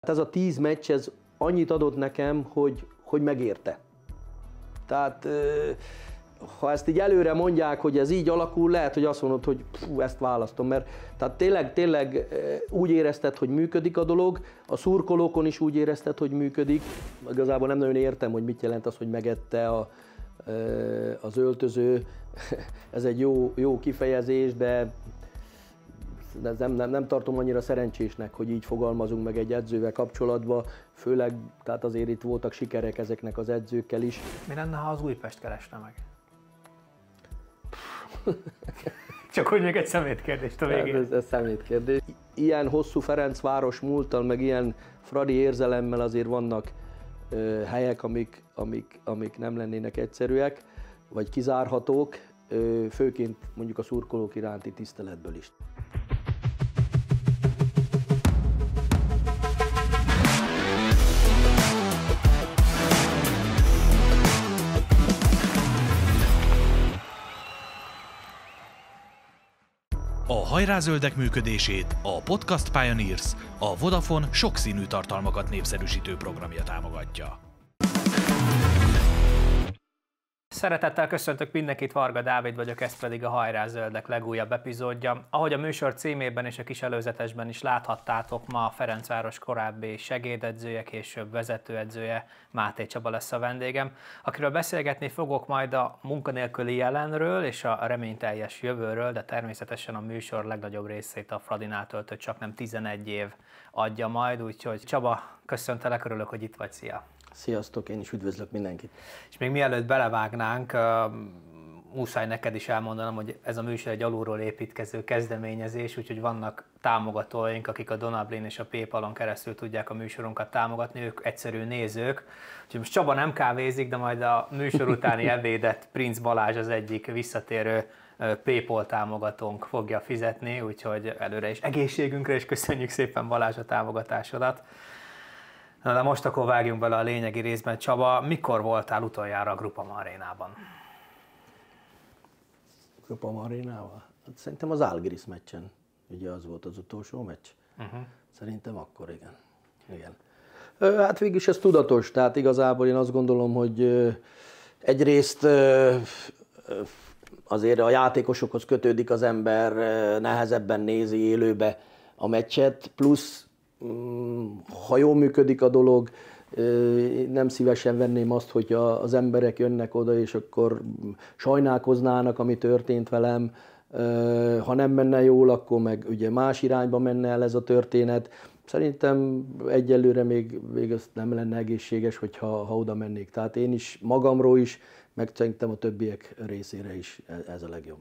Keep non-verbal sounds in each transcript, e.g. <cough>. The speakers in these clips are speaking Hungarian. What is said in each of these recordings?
Hát ez a tíz meccs, ez annyit adott nekem, hogy, hogy megérte. Tehát ha ezt így előre mondják, hogy ez így alakul, lehet, hogy azt mondod, hogy fú, ezt választom, mert tehát tényleg, tényleg úgy érezted, hogy működik a dolog, a szurkolókon is úgy érezted, hogy működik. Igazából nem nagyon értem, hogy mit jelent az, hogy megette a, az öltöző. <laughs> Ez egy jó, jó kifejezés, de de nem, nem, nem tartom annyira szerencsésnek, hogy így fogalmazunk meg egy edzővel kapcsolatban, főleg, tehát azért itt voltak sikerek ezeknek az edzőkkel is. Mi lenne, ha az Újpest keresne meg? <laughs> Csak hogy még egy szemétkérdést a végén. Ez, ez szemétkérdés. Ilyen hosszú Ferencváros múltal, meg ilyen fradi érzelemmel azért vannak ö, helyek, amik, amik, amik nem lennének egyszerűek, vagy kizárhatók, ö, főként mondjuk a szurkolók iránti tiszteletből is. Hajrázöldek működését a Podcast Pioneers, a Vodafone sokszínű tartalmakat népszerűsítő programja támogatja. Szeretettel köszöntök mindenkit, Varga Dávid vagyok, ez pedig a Hajrá Zöldek legújabb epizódja. Ahogy a műsor címében és a kis előzetesben is láthattátok, ma a Ferencváros korábbi segédedzője, később vezetőedzője Máté Csaba lesz a vendégem, akiről beszélgetni fogok majd a munkanélküli jelenről és a reményteljes jövőről, de természetesen a műsor legnagyobb részét a Fradinál töltött csak nem 11 év adja majd, úgyhogy Csaba, köszöntelek, örülök, hogy itt vagy, szia! Sziasztok, én is üdvözlök mindenkit. És még mielőtt belevágnánk, muszáj neked is elmondanom, hogy ez a műsor egy alulról építkező kezdeményezés, úgyhogy vannak támogatóink, akik a Donablin és a Paypalon keresztül tudják a műsorunkat támogatni, ők egyszerű nézők. Úgyhogy most Csaba nem kávézik, de majd a műsor utáni <laughs> ebédet Prince Balázs az egyik visszatérő PayPal támogatónk fogja fizetni, úgyhogy előre is egészségünkre, és köszönjük szépen Balázs a támogatásodat. Na de most akkor vágjunk bele a lényegi részben. Csaba, mikor voltál utoljára a Grupa Marénában? Grupa Marénával? Hát szerintem az Algiris meccsen. Ugye az volt az utolsó meccs. Uh-huh. Szerintem akkor, igen. igen. Hát végülis ez tudatos, tehát igazából én azt gondolom, hogy egyrészt azért a játékosokhoz kötődik az ember, nehezebben nézi élőbe a meccset, plusz ha jól működik a dolog, nem szívesen venném azt, hogy az emberek jönnek oda, és akkor sajnálkoznának, ami történt velem. Ha nem menne jól, akkor meg ugye más irányba menne el ez a történet. Szerintem egyelőre még, még ez nem lenne egészséges, hogyha ha oda mennék. Tehát én is magamról is, meg szerintem a többiek részére is e, ez a legjobb.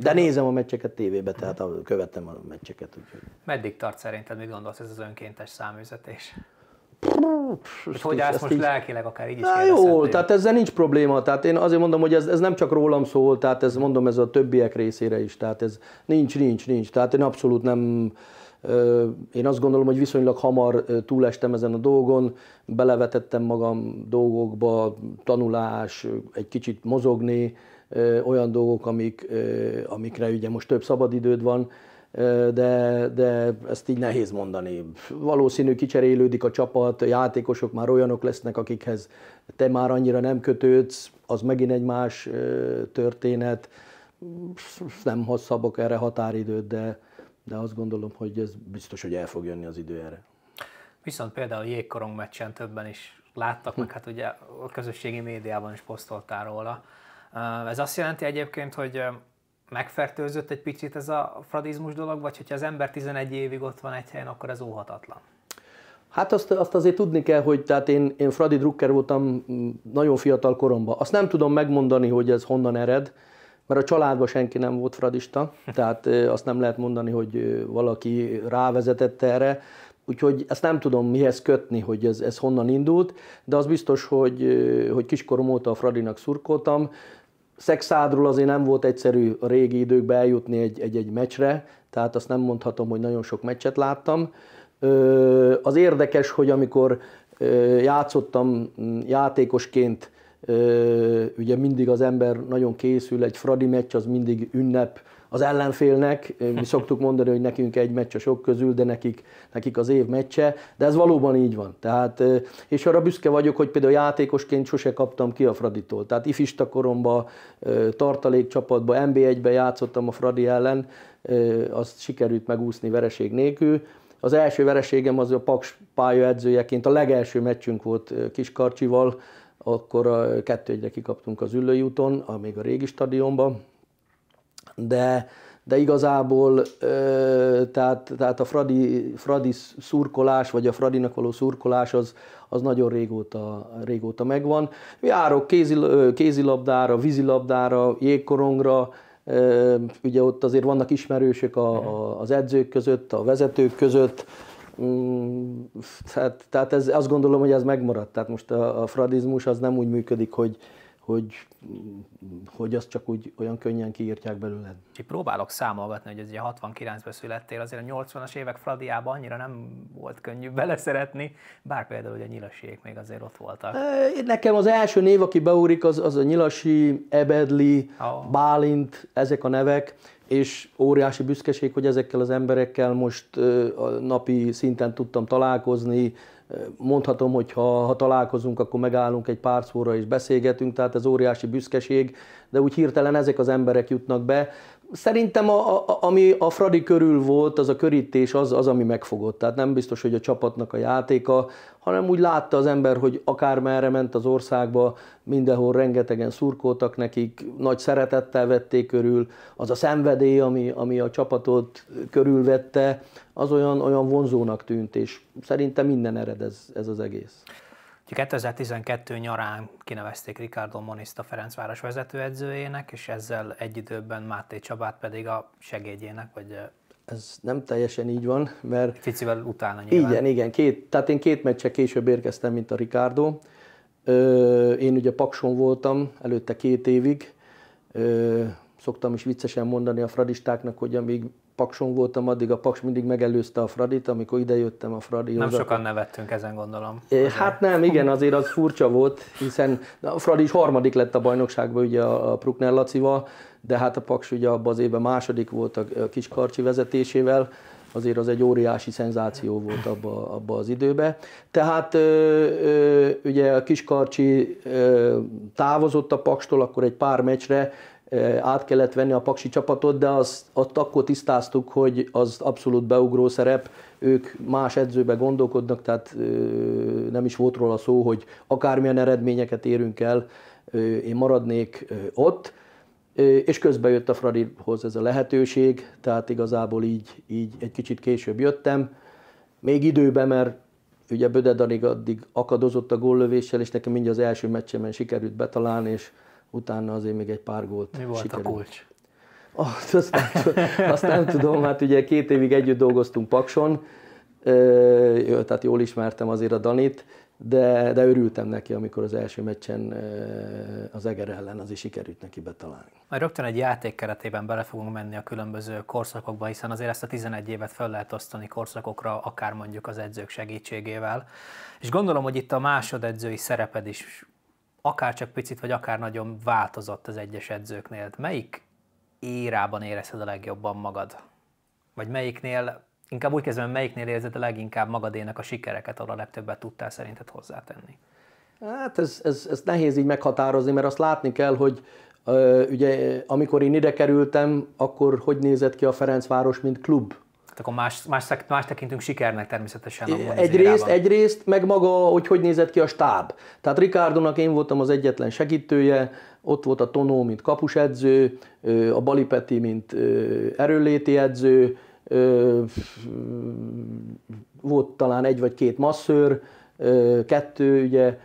De nézem a meccseket tévébe, tehát a, követem a meccseket. Úgyhogy. Meddig tart szerinted, mit gondolsz ez az önkéntes száműzetés? Hogy, hogy állsz most így... lelkileg, akár így is Na, Jó, tehát ezzel nincs probléma. Tehát én azért mondom, hogy ez, ez nem csak rólam szól, tehát ez mondom, ez a többiek részére is. Tehát ez nincs, nincs, nincs. Tehát én abszolút nem, én azt gondolom, hogy viszonylag hamar túlestem ezen a dolgon, belevetettem magam dolgokba, tanulás, egy kicsit mozogni, olyan dolgok, amik, amikre ugye most több szabadidőd van, de, de ezt így nehéz mondani. Valószínű kicserélődik a csapat, a játékosok már olyanok lesznek, akikhez te már annyira nem kötődsz, az megint egy más történet. Nem szabok erre határidőt, de, de azt gondolom, hogy ez biztos, hogy el fog jönni az idő erre. Viszont például jégkorong meccsen többen is láttak, meg hát ugye a közösségi médiában is posztoltál róla. Ez azt jelenti egyébként, hogy megfertőzött egy picit ez a fradizmus dolog, vagy hogyha az ember 11 évig ott van egy helyen, akkor ez óhatatlan? Hát azt, azt azért tudni kell, hogy tehát én, én Fradi Drucker voltam nagyon fiatal koromban. Azt nem tudom megmondani, hogy ez honnan ered, mert a családban senki nem volt fradista, <laughs> tehát azt nem lehet mondani, hogy valaki rávezetette erre, úgyhogy ezt nem tudom mihez kötni, hogy ez, ez honnan indult, de az biztos, hogy, hogy kiskorom óta a Fradinak szurkoltam, Szexádról azért nem volt egyszerű a régi időkben eljutni egy, egy, egy meccsre, tehát azt nem mondhatom, hogy nagyon sok meccset láttam. Az érdekes, hogy amikor játszottam játékosként, ugye mindig az ember nagyon készül, egy Fradi meccs az mindig ünnep, az ellenfélnek. Mi szoktuk mondani, hogy nekünk egy meccs a sok közül, de nekik, nekik az év meccse, de ez valóban így van. Tehát, és arra büszke vagyok, hogy például játékosként sose kaptam ki a Fraditól. Tehát ifista koromban, tartalékcsapatban, NB1-ben játszottam a Fradi ellen, azt sikerült megúszni vereség nélkül. Az első vereségem az a Paks pályaedzőjeként, a legelső meccsünk volt Kiskarcsival, akkor a kettő egyre kikaptunk az Üllői úton, még a régi stadionban, de, de igazából tehát, tehát a Fradi, Fradi szurkolás, vagy a Fradinak való szurkolás az, az nagyon régóta, régóta megvan. Járok kézil, kézilabdára, vízilabdára, jégkorongra, ugye ott azért vannak ismerősök a, a, az edzők között, a vezetők között, tehát, tehát ez, azt gondolom, hogy ez megmaradt. Tehát most a, a fradizmus az nem úgy működik, hogy, hogy, hogy azt csak úgy olyan könnyen kiírtják belőled. És próbálok számolgatni, hogy ez ugye 69-ben születtél, azért a 80-as évek Fradiában annyira nem volt könnyű beleszeretni, bár például ugye a nyilasiek még azért ott voltak. Nekem az első név, aki beúrik, az, az a nyilasi, Ebedli, oh. Bálint, ezek a nevek, és óriási büszkeség, hogy ezekkel az emberekkel most a napi szinten tudtam találkozni, mondhatom, hogy ha, ha találkozunk, akkor megállunk egy pár szóra és beszélgetünk, tehát ez óriási büszkeség, de úgy hirtelen ezek az emberek jutnak be. Szerintem a, a, ami a Fradi körül volt, az a körítés az, az, ami megfogott. Tehát nem biztos, hogy a csapatnak a játéka, hanem úgy látta az ember, hogy akármerre ment az országba, mindenhol rengetegen szurkoltak nekik, nagy szeretettel vették körül, az a szenvedély, ami, ami a csapatot körülvette, az olyan, olyan vonzónak tűnt, és szerintem minden ered ez, ez az egész. 2012 nyarán kinevezték Ricardo Moniszt a Ferencváros vezetőedzőjének, és ezzel egy időben Máté Csabát pedig a segédjének, vagy ez nem teljesen így van, mert... Ficivel utána nyilván. Igen, igen. Két, tehát én két meccse később érkeztem, mint a Ricardo. Én ugye Pakson voltam előtte két évig. Szoktam is viccesen mondani a fradistáknak, hogy amíg Pakson voltam, addig a Paks mindig megelőzte a Fradit, amikor idejöttem a Fradi. Nem sokan nevettünk ezen, gondolom. É, hát nem, igen, azért az furcsa volt, hiszen a Fradi is harmadik lett a bajnokságban ugye a Prukner Lacival, de hát a Paks ugye abban az évben második volt a kis Karcsi vezetésével, azért az egy óriási szenzáció volt abba, abba az időbe. Tehát ö, ö, ugye a Kiskarcsi ö, távozott a Pakstól, akkor egy pár meccsre át kellett venni a Paksi csapatot, de azt, azt akkor tisztáztuk, hogy az abszolút beugró szerep, ők más edzőbe gondolkodnak, tehát nem is volt róla szó, hogy akármilyen eredményeket érünk el, én maradnék ott, és közben jött a Fradihoz ez a lehetőség, tehát igazából így, így egy kicsit később jöttem, még időben, mert ugye Bödedanig addig akadozott a góllövéssel, és nekem mindjárt az első meccsemen sikerült betalálni, és utána azért még egy pár gólt Mi volt sikerült. a kulcs? Azt, <laughs> azt, nem, azt nem tudom, hát ugye két évig együtt dolgoztunk Pakson, tehát jól ismertem azért a Danit, de, de örültem neki, amikor az első meccsen az Eger ellen azért sikerült neki betalálni. Majd rögtön egy játék keretében bele fogunk menni a különböző korszakokba, hiszen azért ezt a 11 évet fel lehet osztani korszakokra, akár mondjuk az edzők segítségével. És gondolom, hogy itt a másodedzői szereped is akár csak picit, vagy akár nagyon változott az egyes edzőknél. Melyik érában érezted a legjobban magad? Vagy melyiknél, inkább úgy kezdem, melyiknél érzed a leginkább magadének a sikereket, ahol a legtöbbet tudtál szerinted hozzátenni? Hát ez, ez, ez nehéz így meghatározni, mert azt látni kell, hogy uh, ugye amikor én ide kerültem, akkor hogy nézett ki a Ferencváros, mint klub? Akkor más, más, más tekintünk sikernek természetesen. Egyrészt, egyrészt, meg maga, hogy hogy nézett ki a stáb. Tehát Rikárdónak én voltam az egyetlen segítője, ott volt a Tonó, mint kapusedző, a Balipeti, mint erőléti edző, volt talán egy vagy két masszőr, kettő, ugye,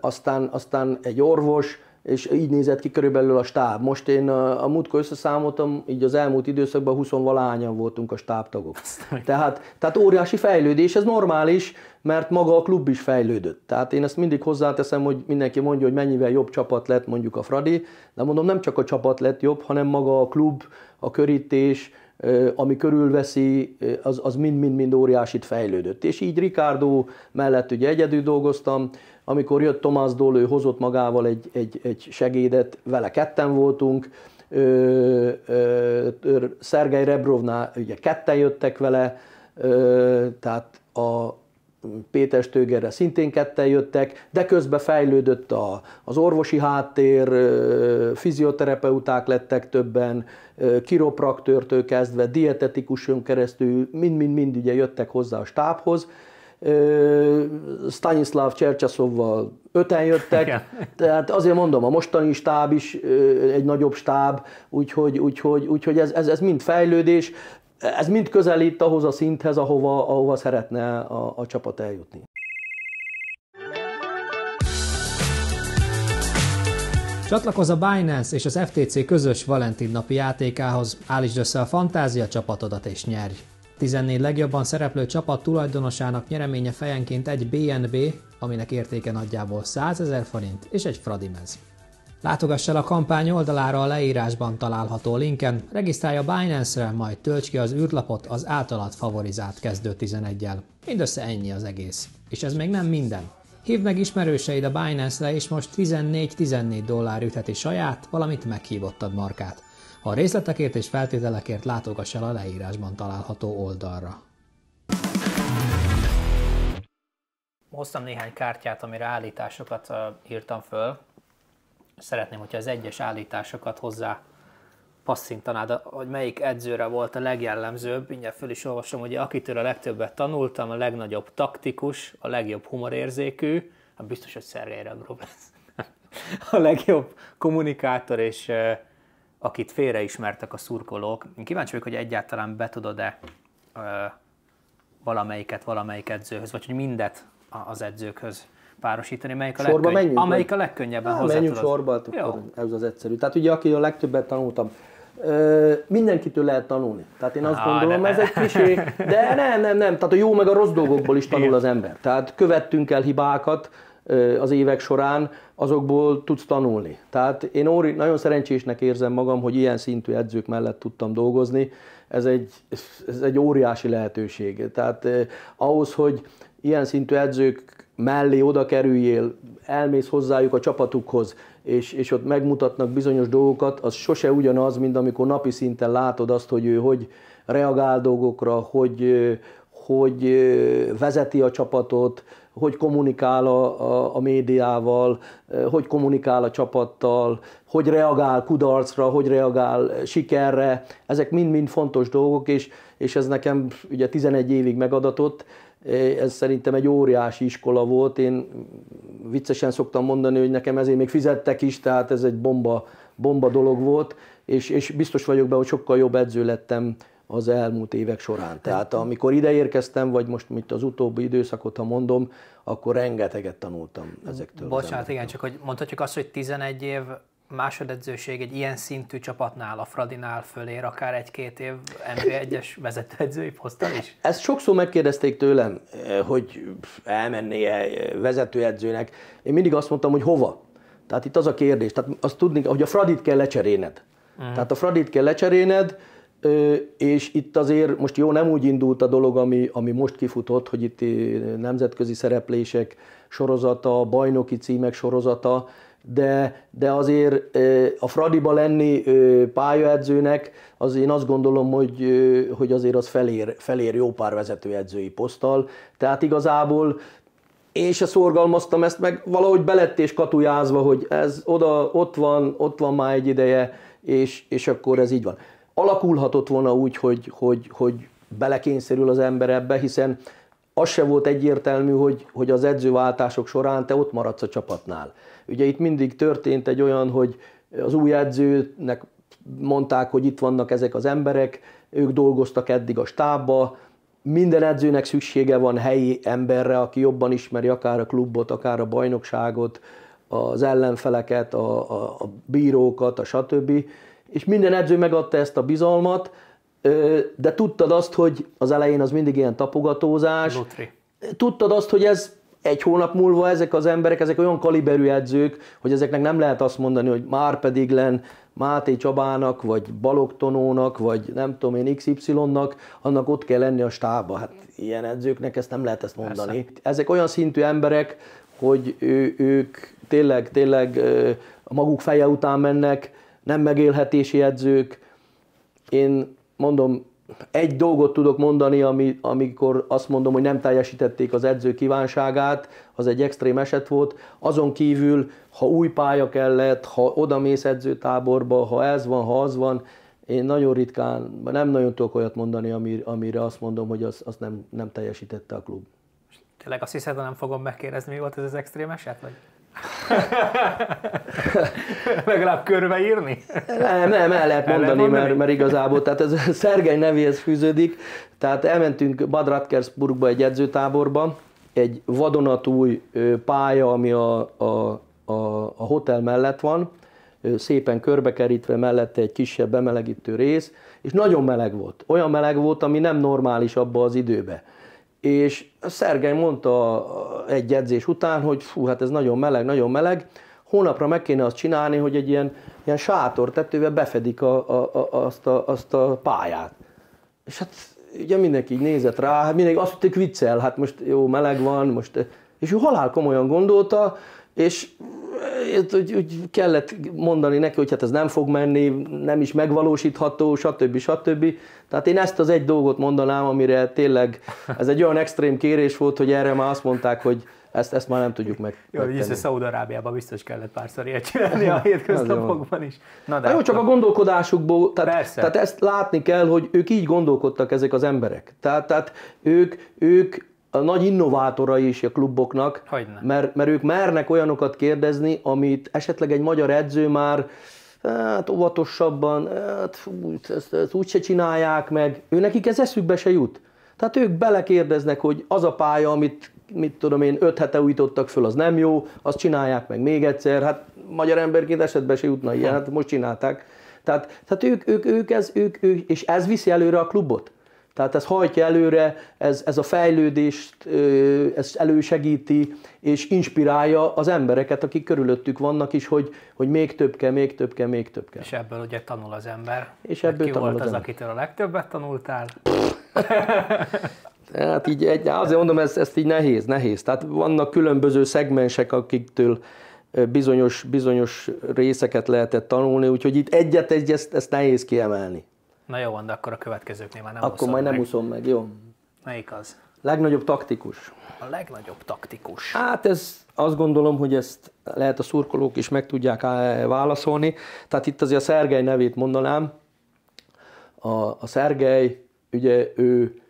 aztán, aztán egy orvos, és így nézett ki körülbelül a stáb. Most én a, a múltkor összeszámoltam, így az elmúlt időszakban 20 valahányan voltunk a stábtagok. Tehát, tehát óriási fejlődés, ez normális, mert maga a klub is fejlődött. Tehát én ezt mindig hozzáteszem, hogy mindenki mondja, hogy mennyivel jobb csapat lett mondjuk a Fradi, de mondom, nem csak a csapat lett jobb, hanem maga a klub, a körítés, ami körülveszi, az, az mind-mind-mind óriásit fejlődött. És így Ricardo mellett ugye egyedül dolgoztam, amikor jött Tomás Dól, hozott magával egy, egy, egy segédet, vele ketten voltunk, Szergej Rebrovnál ugye ketten jöttek vele, tehát a Péter Stögerre szintén ketten jöttek, de közben fejlődött a, az orvosi háttér, fizioterapeuták lettek többen, kiropraktőrtől kezdve, dietetikuson keresztül, mind-mind-mind ugye jöttek hozzá a stábhoz. Stanislav Csercsaszovval öten jöttek, Igen. tehát azért mondom, a mostani stáb is egy nagyobb stáb, úgyhogy, úgyhogy, úgyhogy ez, ez, ez mind fejlődés ez mind közelít ahhoz a szinthez, ahova, ahova szeretne a, a csapat eljutni. Csatlakozz a Binance és az FTC közös Valentin napi játékához, állítsd össze a fantázia csapatodat és nyerj! 14 legjobban szereplő csapat tulajdonosának nyereménye fejenként egy BNB, aminek értéke nagyjából 100 ezer forint, és egy Fradimez. Látogass el a kampány oldalára a leírásban található linken, regisztrálj a Binance-re, majd tölts ki az űrlapot az általad favorizált kezdő 11-jel. Mindössze ennyi az egész. És ez még nem minden. Hívd meg ismerőseid a Binance-re, és most 14-14 dollár ütheti saját, valamint meghívottad markát. A részletekért és feltételekért látogass el a leírásban található oldalra. Hoztam néhány kártyát, amire állításokat írtam föl, szeretném, hogyha az egyes állításokat hozzá passzintanád, hogy melyik edzőre volt a legjellemzőbb, mindjárt föl is olvasom, hogy akitől a legtöbbet tanultam, a legnagyobb taktikus, a legjobb humorérzékű, hát biztos, hogy Szergei Rebrov lesz. <laughs> a legjobb kommunikátor, és akit félreismertek a szurkolók. Én kíváncsi vagyok, hogy egyáltalán be tudod-e uh, valamelyiket valamelyik edzőhöz, vagy hogy mindet az edzőkhöz párosítani, melyik a, sorba legkönny... menjünk, amelyik a legkönnyebben hozzá Menjünk tudod. sorba, hát ez az egyszerű. Tehát ugye, aki a legtöbbet tanultam, mindenkitől lehet tanulni. Tehát én azt ah, gondolom, ez egy klisé, de nem, nem, nem. Tehát a jó meg a rossz dolgokból is tanul az ember. Tehát követtünk el hibákat az évek során, azokból tudsz tanulni. Tehát én óri, nagyon szerencsésnek érzem magam, hogy ilyen szintű edzők mellett tudtam dolgozni. Ez egy, ez egy óriási lehetőség. Tehát eh, ahhoz, hogy ilyen szintű edzők mellé oda kerüljél, elmész hozzájuk a csapatukhoz, és, és ott megmutatnak bizonyos dolgokat, az sose ugyanaz, mint amikor napi szinten látod azt, hogy ő hogy reagál dolgokra, hogy, hogy vezeti a csapatot, hogy kommunikál a, a, a médiával, hogy kommunikál a csapattal, hogy reagál kudarcra, hogy reagál sikerre. Ezek mind-mind fontos dolgok, és, és ez nekem ugye 11 évig megadatott, ez szerintem egy óriási iskola volt. Én viccesen szoktam mondani, hogy nekem ezért még fizettek is, tehát ez egy bomba, bomba dolog volt, és, és biztos vagyok benne, hogy sokkal jobb edző lettem az elmúlt évek során. Tehát amikor ide érkeztem, vagy most mit az utóbbi időszakot, ha mondom, akkor rengeteget tanultam ezektől. Bocsánat, igen, csak hogy mondhatjuk azt, hogy 11 év másodedzőség egy ilyen szintű csapatnál, a Fradinál fölér akár egy-két év NB1-es vezetőedzői poszttal is? Ezt sokszor megkérdezték tőlem, hogy elmenné-e vezetőedzőnek. Én mindig azt mondtam, hogy hova. Tehát itt az a kérdés, tehát azt tudni, hogy a Fradit kell lecserélned. Mm. Tehát a Fradit kell lecserélned, és itt azért most jó, nem úgy indult a dolog, ami, ami most kifutott, hogy itt nemzetközi szereplések sorozata, bajnoki címek sorozata, de, de azért a Fradiba lenni pályaedzőnek, az én azt gondolom, hogy, hogy azért az felér, felér jó pár vezetőedzői poszttal. Tehát igazából én se szorgalmaztam ezt, meg valahogy belett és katujázva, hogy ez oda, ott van, ott van már egy ideje, és, és akkor ez így van. Alakulhatott volna úgy, hogy, hogy, hogy belekényszerül az ember ebbe, hiszen az se volt egyértelmű, hogy, hogy az edzőváltások során te ott maradsz a csapatnál. Ugye itt mindig történt egy olyan, hogy az új edzőnek mondták, hogy itt vannak ezek az emberek, ők dolgoztak eddig a stábba, minden edzőnek szüksége van helyi emberre, aki jobban ismeri akár a klubot, akár a bajnokságot, az ellenfeleket, a, a, a bírókat, a stb. És minden edző megadta ezt a bizalmat, de tudtad azt, hogy az elején az mindig ilyen tapogatózás. Lutri. Tudtad azt, hogy ez egy hónap múlva ezek az emberek, ezek olyan kaliberű edzők, hogy ezeknek nem lehet azt mondani, hogy már pedig len Máté Csabának, vagy Balog Tonónak, vagy nem tudom én XY-nak, annak ott kell lenni a stába. Hát ilyen edzőknek ezt nem lehet ezt mondani. Persze. Ezek olyan szintű emberek, hogy ő, ők tényleg, tényleg a maguk feje után mennek, nem megélhetési edzők. Én mondom, egy dolgot tudok mondani, ami, amikor azt mondom, hogy nem teljesítették az edző kívánságát, az egy extrém eset volt. Azon kívül, ha új pálya kellett, ha oda mész edzőtáborba, ha ez van, ha az van, én nagyon ritkán, nem nagyon tudok olyat mondani, amire azt mondom, hogy azt, azt nem, nem teljesítette a klub. Tényleg azt hiszed, nem fogom megkérdezni, mi volt ez az extrém eset? Vagy? <laughs> Legalább körbeírni? Nem, nem, el lehet mondani, el mondani? Mert, mert igazából, tehát ez <laughs> Szergej nevéhez fűződik, tehát elmentünk Bad Radkersburgba egy edzőtáborba, egy vadonatúj pálya, ami a, a, a, a hotel mellett van, szépen körbekerítve mellette egy kisebb bemelegítő rész, és nagyon meleg volt. Olyan meleg volt, ami nem normális abba az időbe. És Szergej mondta egy edzés után, hogy fú, hát ez nagyon meleg, nagyon meleg, hónapra meg kéne azt csinálni, hogy egy ilyen, ilyen sátor tetővel befedik a, a, a, azt, a, azt a pályát. És hát ugye mindenki így nézett rá, hát mindenki azt hogy viccel, hát most jó, meleg van, most... És ő halál komolyan gondolta, és úgy, úgy kellett mondani neki, hogy hát ez nem fog menni, nem is megvalósítható, stb. stb. Tehát én ezt az egy dolgot mondanám, amire tényleg ez egy olyan extrém kérés volt, hogy erre már azt mondták, hogy ezt, ezt már nem tudjuk meg. Jó, hogy Szaúd-Arábiában biztos kellett párszor ilyet csinálni a hétköznapokban is. Na, de jó, csak a gondolkodásukból, tehát, Persze. tehát ezt látni kell, hogy ők így gondolkodtak ezek az emberek. Tehát, tehát ők, ők a nagy innovátorai is a kluboknak, mert, mert ők mernek olyanokat kérdezni, amit esetleg egy magyar edző már hát óvatosabban, hát, ezt, ezt úgy se csinálják meg, ő nekik ez eszükbe se jut. Tehát ők belekérdeznek, hogy az a pálya, amit mit tudom én, öt hete újítottak föl, az nem jó, azt csinálják meg még egyszer, hát magyar emberként esetben se jutna ilyen, hát most csinálták. Tehát, tehát ők, ők, ők, ez, ők, ők, és ez viszi előre a klubot. Tehát ez hajtja előre, ez, ez a fejlődést ez elősegíti, és inspirálja az embereket, akik körülöttük vannak is, hogy, hogy még több kell, még több kell, még több kell. És ebből ugye tanul az ember. És ebből ki tanul volt az, az, akitől a legtöbbet tanultál? <laughs> Hát így egy, azért mondom, ez, ezt így nehéz, nehéz. Tehát vannak különböző szegmensek, akiktől bizonyos, bizonyos részeket lehetett tanulni, úgyhogy itt egyet egy ezt, ezt nehéz kiemelni. Na jó, de akkor a következőknél már nem Akkor majd nem meg. úszom meg, jó. Melyik az? Legnagyobb taktikus. A legnagyobb taktikus. Hát ez, azt gondolom, hogy ezt lehet a szurkolók is meg tudják válaszolni. Tehát itt azért a Szergej nevét mondanám. A, a Szergej, ugye ő,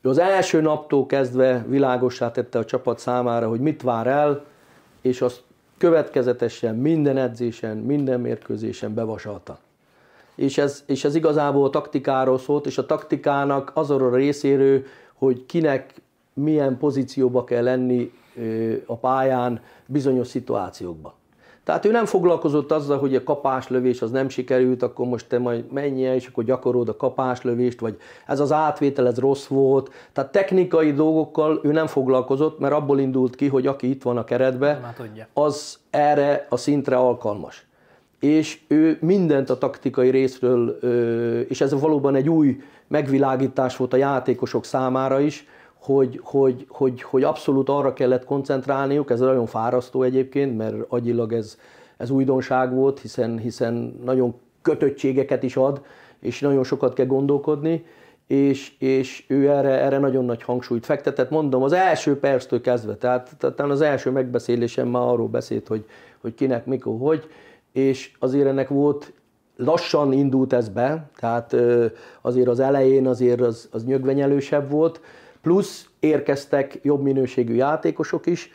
ő az első naptól kezdve világossá tette a csapat számára, hogy mit vár el, és azt következetesen minden edzésen, minden mérkőzésen bevasalta és ez, és ez igazából a taktikáról szólt, és a taktikának azon a részéről, hogy kinek milyen pozícióba kell lenni a pályán bizonyos szituációkban. Tehát ő nem foglalkozott azzal, hogy a kapáslövés az nem sikerült, akkor most te majd menj el, és akkor gyakorolod a kapáslövést, vagy ez az átvétel, ez rossz volt. Tehát technikai dolgokkal ő nem foglalkozott, mert abból indult ki, hogy aki itt van a keretbe, az erre a szintre alkalmas és ő mindent a taktikai részről, és ez valóban egy új megvilágítás volt a játékosok számára is, hogy, hogy, hogy, hogy abszolút arra kellett koncentrálniuk, ez nagyon fárasztó egyébként, mert agyilag ez, ez újdonság volt, hiszen, hiszen nagyon kötöttségeket is ad, és nagyon sokat kell gondolkodni, és, és ő erre, erre nagyon nagy hangsúlyt fektetett. Mondom, az első perctől kezdve, tehát, tehát az első megbeszélésem már arról beszélt, hogy, hogy kinek, mikor, hogy, és azért ennek volt, lassan indult ez be, tehát azért az elején azért az, az nyögvenyelősebb volt, plusz érkeztek jobb minőségű játékosok is,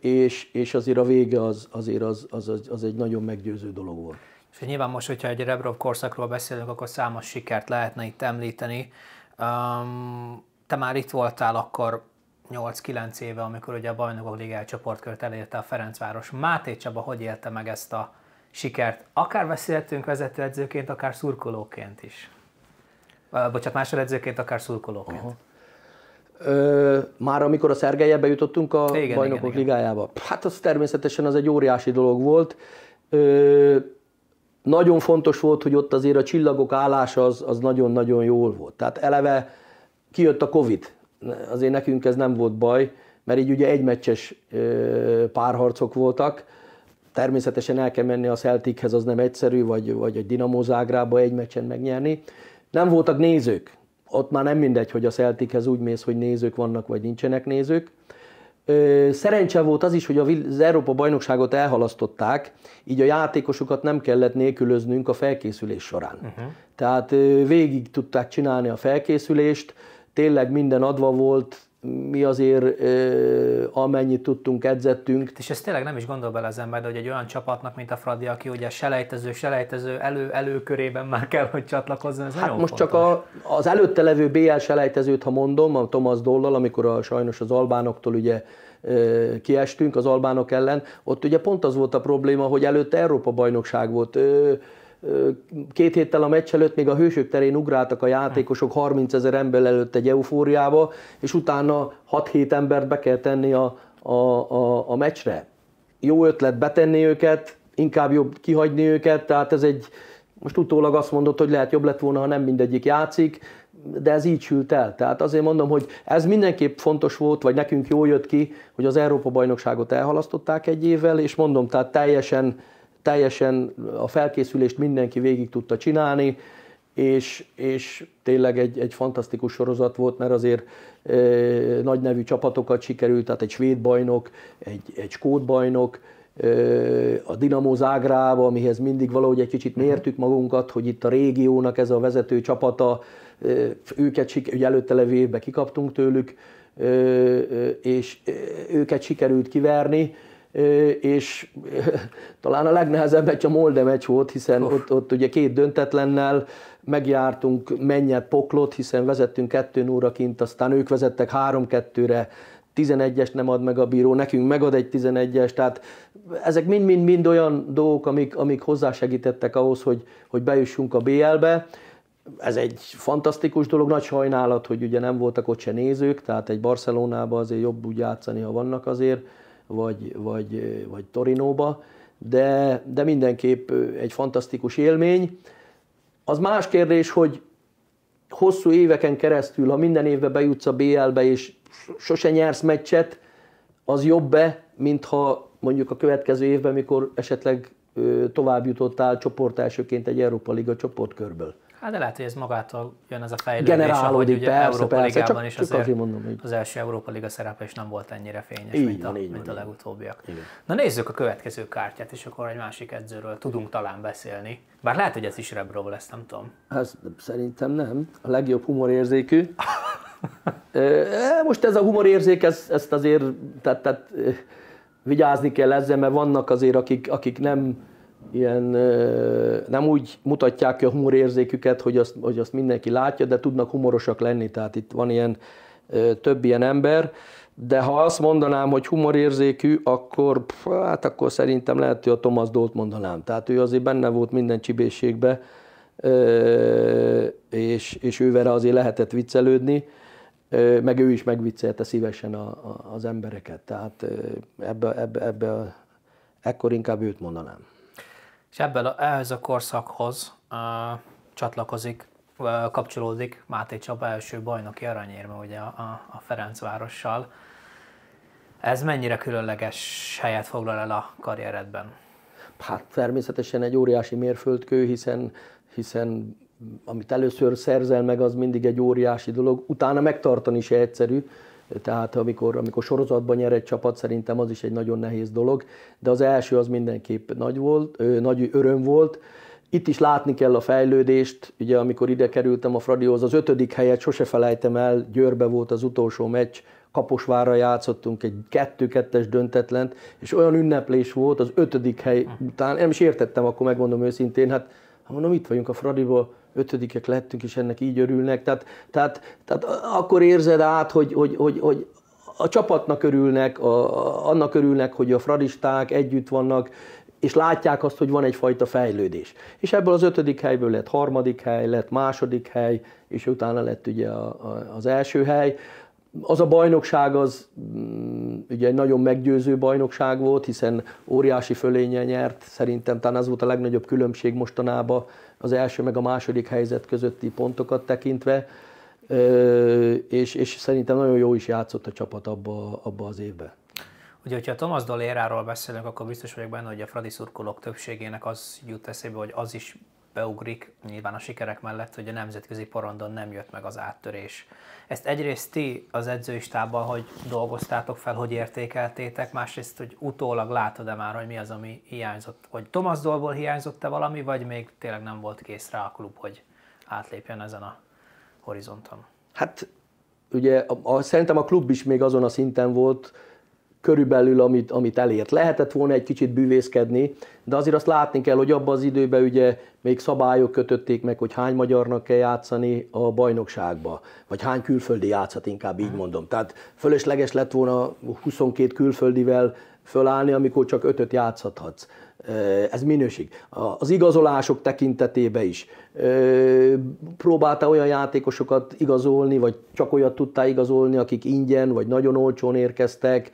és, és azért a vége az, azért az, az, az, egy nagyon meggyőző dolog volt. És nyilván most, hogyha egy Rebrov korszakról beszélünk, akkor számos sikert lehetne itt említeni. Um, te már itt voltál akkor 8-9 éve, amikor ugye a Bajnokok Ligája csoportkört elérte a Ferencváros. Máté Csaba hogy élte meg ezt a sikert? Akár beszélhetünk vezetőedzőként, akár szurkolóként is. Bocsánat, másodedzőként, akár szurkolóként. Aha. Ö, már amikor a Szergelyebe jutottunk a igen, Bajnokok igen, Ligájába, igen. hát az természetesen az egy óriási dolog volt. Ö, nagyon fontos volt, hogy ott azért a csillagok állása az, az nagyon-nagyon jól volt. Tehát eleve kijött a Covid, azért nekünk ez nem volt baj, mert így ugye egymeccses párharcok voltak, természetesen el kell menni a Celtichez, az nem egyszerű, vagy, vagy egy Dinamo Zágrába egy meccsen megnyerni. Nem voltak nézők. Ott már nem mindegy, hogy a Celtichez úgy mész, hogy nézők vannak, vagy nincsenek nézők. Szerencse volt az is, hogy az Európa bajnokságot elhalasztották, így a játékosokat nem kellett nélkülöznünk a felkészülés során. Uh-huh. Tehát végig tudták csinálni a felkészülést, tényleg minden adva volt, mi azért amennyit tudtunk, edzettünk. És ezt tényleg nem is gondol bele az ember, de hogy egy olyan csapatnak, mint a Fradi, aki ugye selejtező, selejtező elő, előkörében már kell, hogy csatlakozzon, ez hát most fontos. csak a, az előtte levő BL selejtezőt, ha mondom, a Thomas Dollal, amikor a, sajnos az albánoktól ugye kiestünk az albánok ellen, ott ugye pont az volt a probléma, hogy előtte Európa bajnokság volt két héttel a meccs előtt még a hősök terén ugráltak a játékosok 30 ezer ember előtt egy eufóriába, és utána 6-7 embert be kell tenni a, a, a, a meccsre. Jó ötlet betenni őket, inkább jobb kihagyni őket, tehát ez egy, most utólag azt mondott, hogy lehet jobb lett volna, ha nem mindegyik játszik, de ez így sült el. Tehát azért mondom, hogy ez mindenképp fontos volt, vagy nekünk jól jött ki, hogy az Európa-bajnokságot elhalasztották egy évvel, és mondom, tehát teljesen teljesen a felkészülést mindenki végig tudta csinálni, és, és tényleg egy, egy fantasztikus sorozat volt, mert azért e, nagy nevű csapatokat sikerült, tehát egy svéd bajnok, egy, egy skót bajnok, e, a Dinamo Zágrába, amihez mindig valahogy egy kicsit mértük magunkat, hogy itt a régiónak ez a vezető csapata, e, őket ugye előtte levő évben kikaptunk tőlük, e, és őket sikerült kiverni, és talán a legnehezebb meccs a Molde meccs volt, hiszen ott, ott ugye két döntetlennel megjártunk mennyet poklot, hiszen vezettünk 2 óra kint, aztán ők vezettek 3-2-re, 11-est nem ad meg a bíró, nekünk megad egy 11-es, tehát ezek mind-mind-mind olyan dolgok, amik, amik hozzásegítettek ahhoz, hogy, hogy bejussunk a BL-be. Ez egy fantasztikus dolog, nagy sajnálat, hogy ugye nem voltak ott se nézők, tehát egy Barcelonában azért jobb úgy játszani, ha vannak azért vagy, vagy, vagy Torinóba, de, de mindenképp egy fantasztikus élmény. Az más kérdés, hogy hosszú éveken keresztül, ha minden évben bejutsz a BL-be, és sose nyersz meccset, az jobb-e, mint ha mondjuk a következő évben, mikor esetleg tovább jutottál csoportelsőként egy Európa Liga csoportkörből. Hát de lehet, hogy ez magától jön ez a fejlődés, Generálódik, ahogy persze, Európa persze, Ligában csak, is csak azért mondom, hogy... az első Európa Liga szerepe is nem volt ennyire fényes, Így mint, van, a, így mint van, a legutóbbiak. Igen. Na nézzük a következő kártyát, és akkor egy másik edzőről tudunk talán beszélni. Bár lehet, hogy ez is Rebro lesz, nem tudom. Hát szerintem nem. A legjobb humorérzékű. <laughs> Most ez a humorérzék, ez, ezt azért tehát, tehát, vigyázni kell ezzel, mert vannak azért, akik, akik nem ilyen, nem úgy mutatják ki a humorérzéküket, hogy azt, hogy azt mindenki látja, de tudnak humorosak lenni, tehát itt van ilyen több ilyen ember, de ha azt mondanám, hogy humorérzékű, akkor, hát akkor szerintem lehet, hogy a Thomas Dolt mondanám. Tehát ő azért benne volt minden csibészségbe, és, és ővele azért lehetett viccelődni, meg ő is megviccelte szívesen a, a, az embereket. Tehát ebbe, ebbe, ebbe, ekkor inkább őt mondanám. És ebből a, ehhez a korszakhoz uh, csatlakozik, uh, kapcsolódik Máté Csaba első bajnoki aranyérme ugye a, a, a Ferencvárossal. Ez mennyire különleges helyet foglal el a karrieredben? Hát természetesen egy óriási mérföldkő, hiszen, hiszen amit először szerzel meg, az mindig egy óriási dolog. Utána megtartani se egyszerű, tehát amikor, amikor sorozatban nyer egy csapat, szerintem az is egy nagyon nehéz dolog, de az első az mindenképp nagy volt, nagy öröm volt. Itt is látni kell a fejlődést, ugye amikor ide kerültem a Fradihoz, az ötödik helyet sose felejtem el, Győrbe volt az utolsó meccs, Kaposvárra játszottunk egy kettő-kettes döntetlent, és olyan ünneplés volt az ötödik hely után, nem is értettem, akkor megmondom őszintén, hát mondom, itt vagyunk a Fradiból, ötödikek lettünk, és ennek így örülnek. Tehát, tehát, tehát akkor érzed át, hogy, hogy, hogy, hogy a csapatnak örülnek, a, annak örülnek, hogy a fradisták együtt vannak, és látják azt, hogy van egyfajta fejlődés. És ebből az ötödik helyből lett harmadik hely, lett második hely, és utána lett ugye a, a, az első hely. Az a bajnokság az mm, ugye egy nagyon meggyőző bajnokság volt, hiszen óriási fölénye nyert, szerintem talán az volt a legnagyobb különbség mostanában az első meg a második helyzet közötti pontokat tekintve, és, és szerintem nagyon jó is játszott a csapat abba, abba az évben. Ugye, hogyha Thomas Doléráról beszélünk, akkor biztos vagyok benne, hogy a Fradi szurkolók többségének az jut eszébe, hogy az is beugrik, nyilván a sikerek mellett, hogy a nemzetközi porondon nem jött meg az áttörés. Ezt egyrészt ti az edzőistában, hogy dolgoztátok fel, hogy értékeltétek, másrészt, hogy utólag látod-e már, hogy mi az, ami hiányzott, hogy Thomas Dolból hiányzott-e valami, vagy még tényleg nem volt kész rá a klub, hogy átlépjen ezen a horizonton? Hát ugye a, a, szerintem a klub is még azon a szinten volt, körülbelül, amit, amit elért. Lehetett volna egy kicsit bűvészkedni, de azért azt látni kell, hogy abban az időben ugye még szabályok kötötték meg, hogy hány magyarnak kell játszani a bajnokságba, vagy hány külföldi játszhat, inkább így mondom. Tehát fölösleges lett volna 22 külföldivel fölállni, amikor csak ötöt játszhatsz. Ez minőség. Az igazolások tekintetében is. Próbálta olyan játékosokat igazolni, vagy csak olyat tudtál igazolni, akik ingyen, vagy nagyon olcsón érkeztek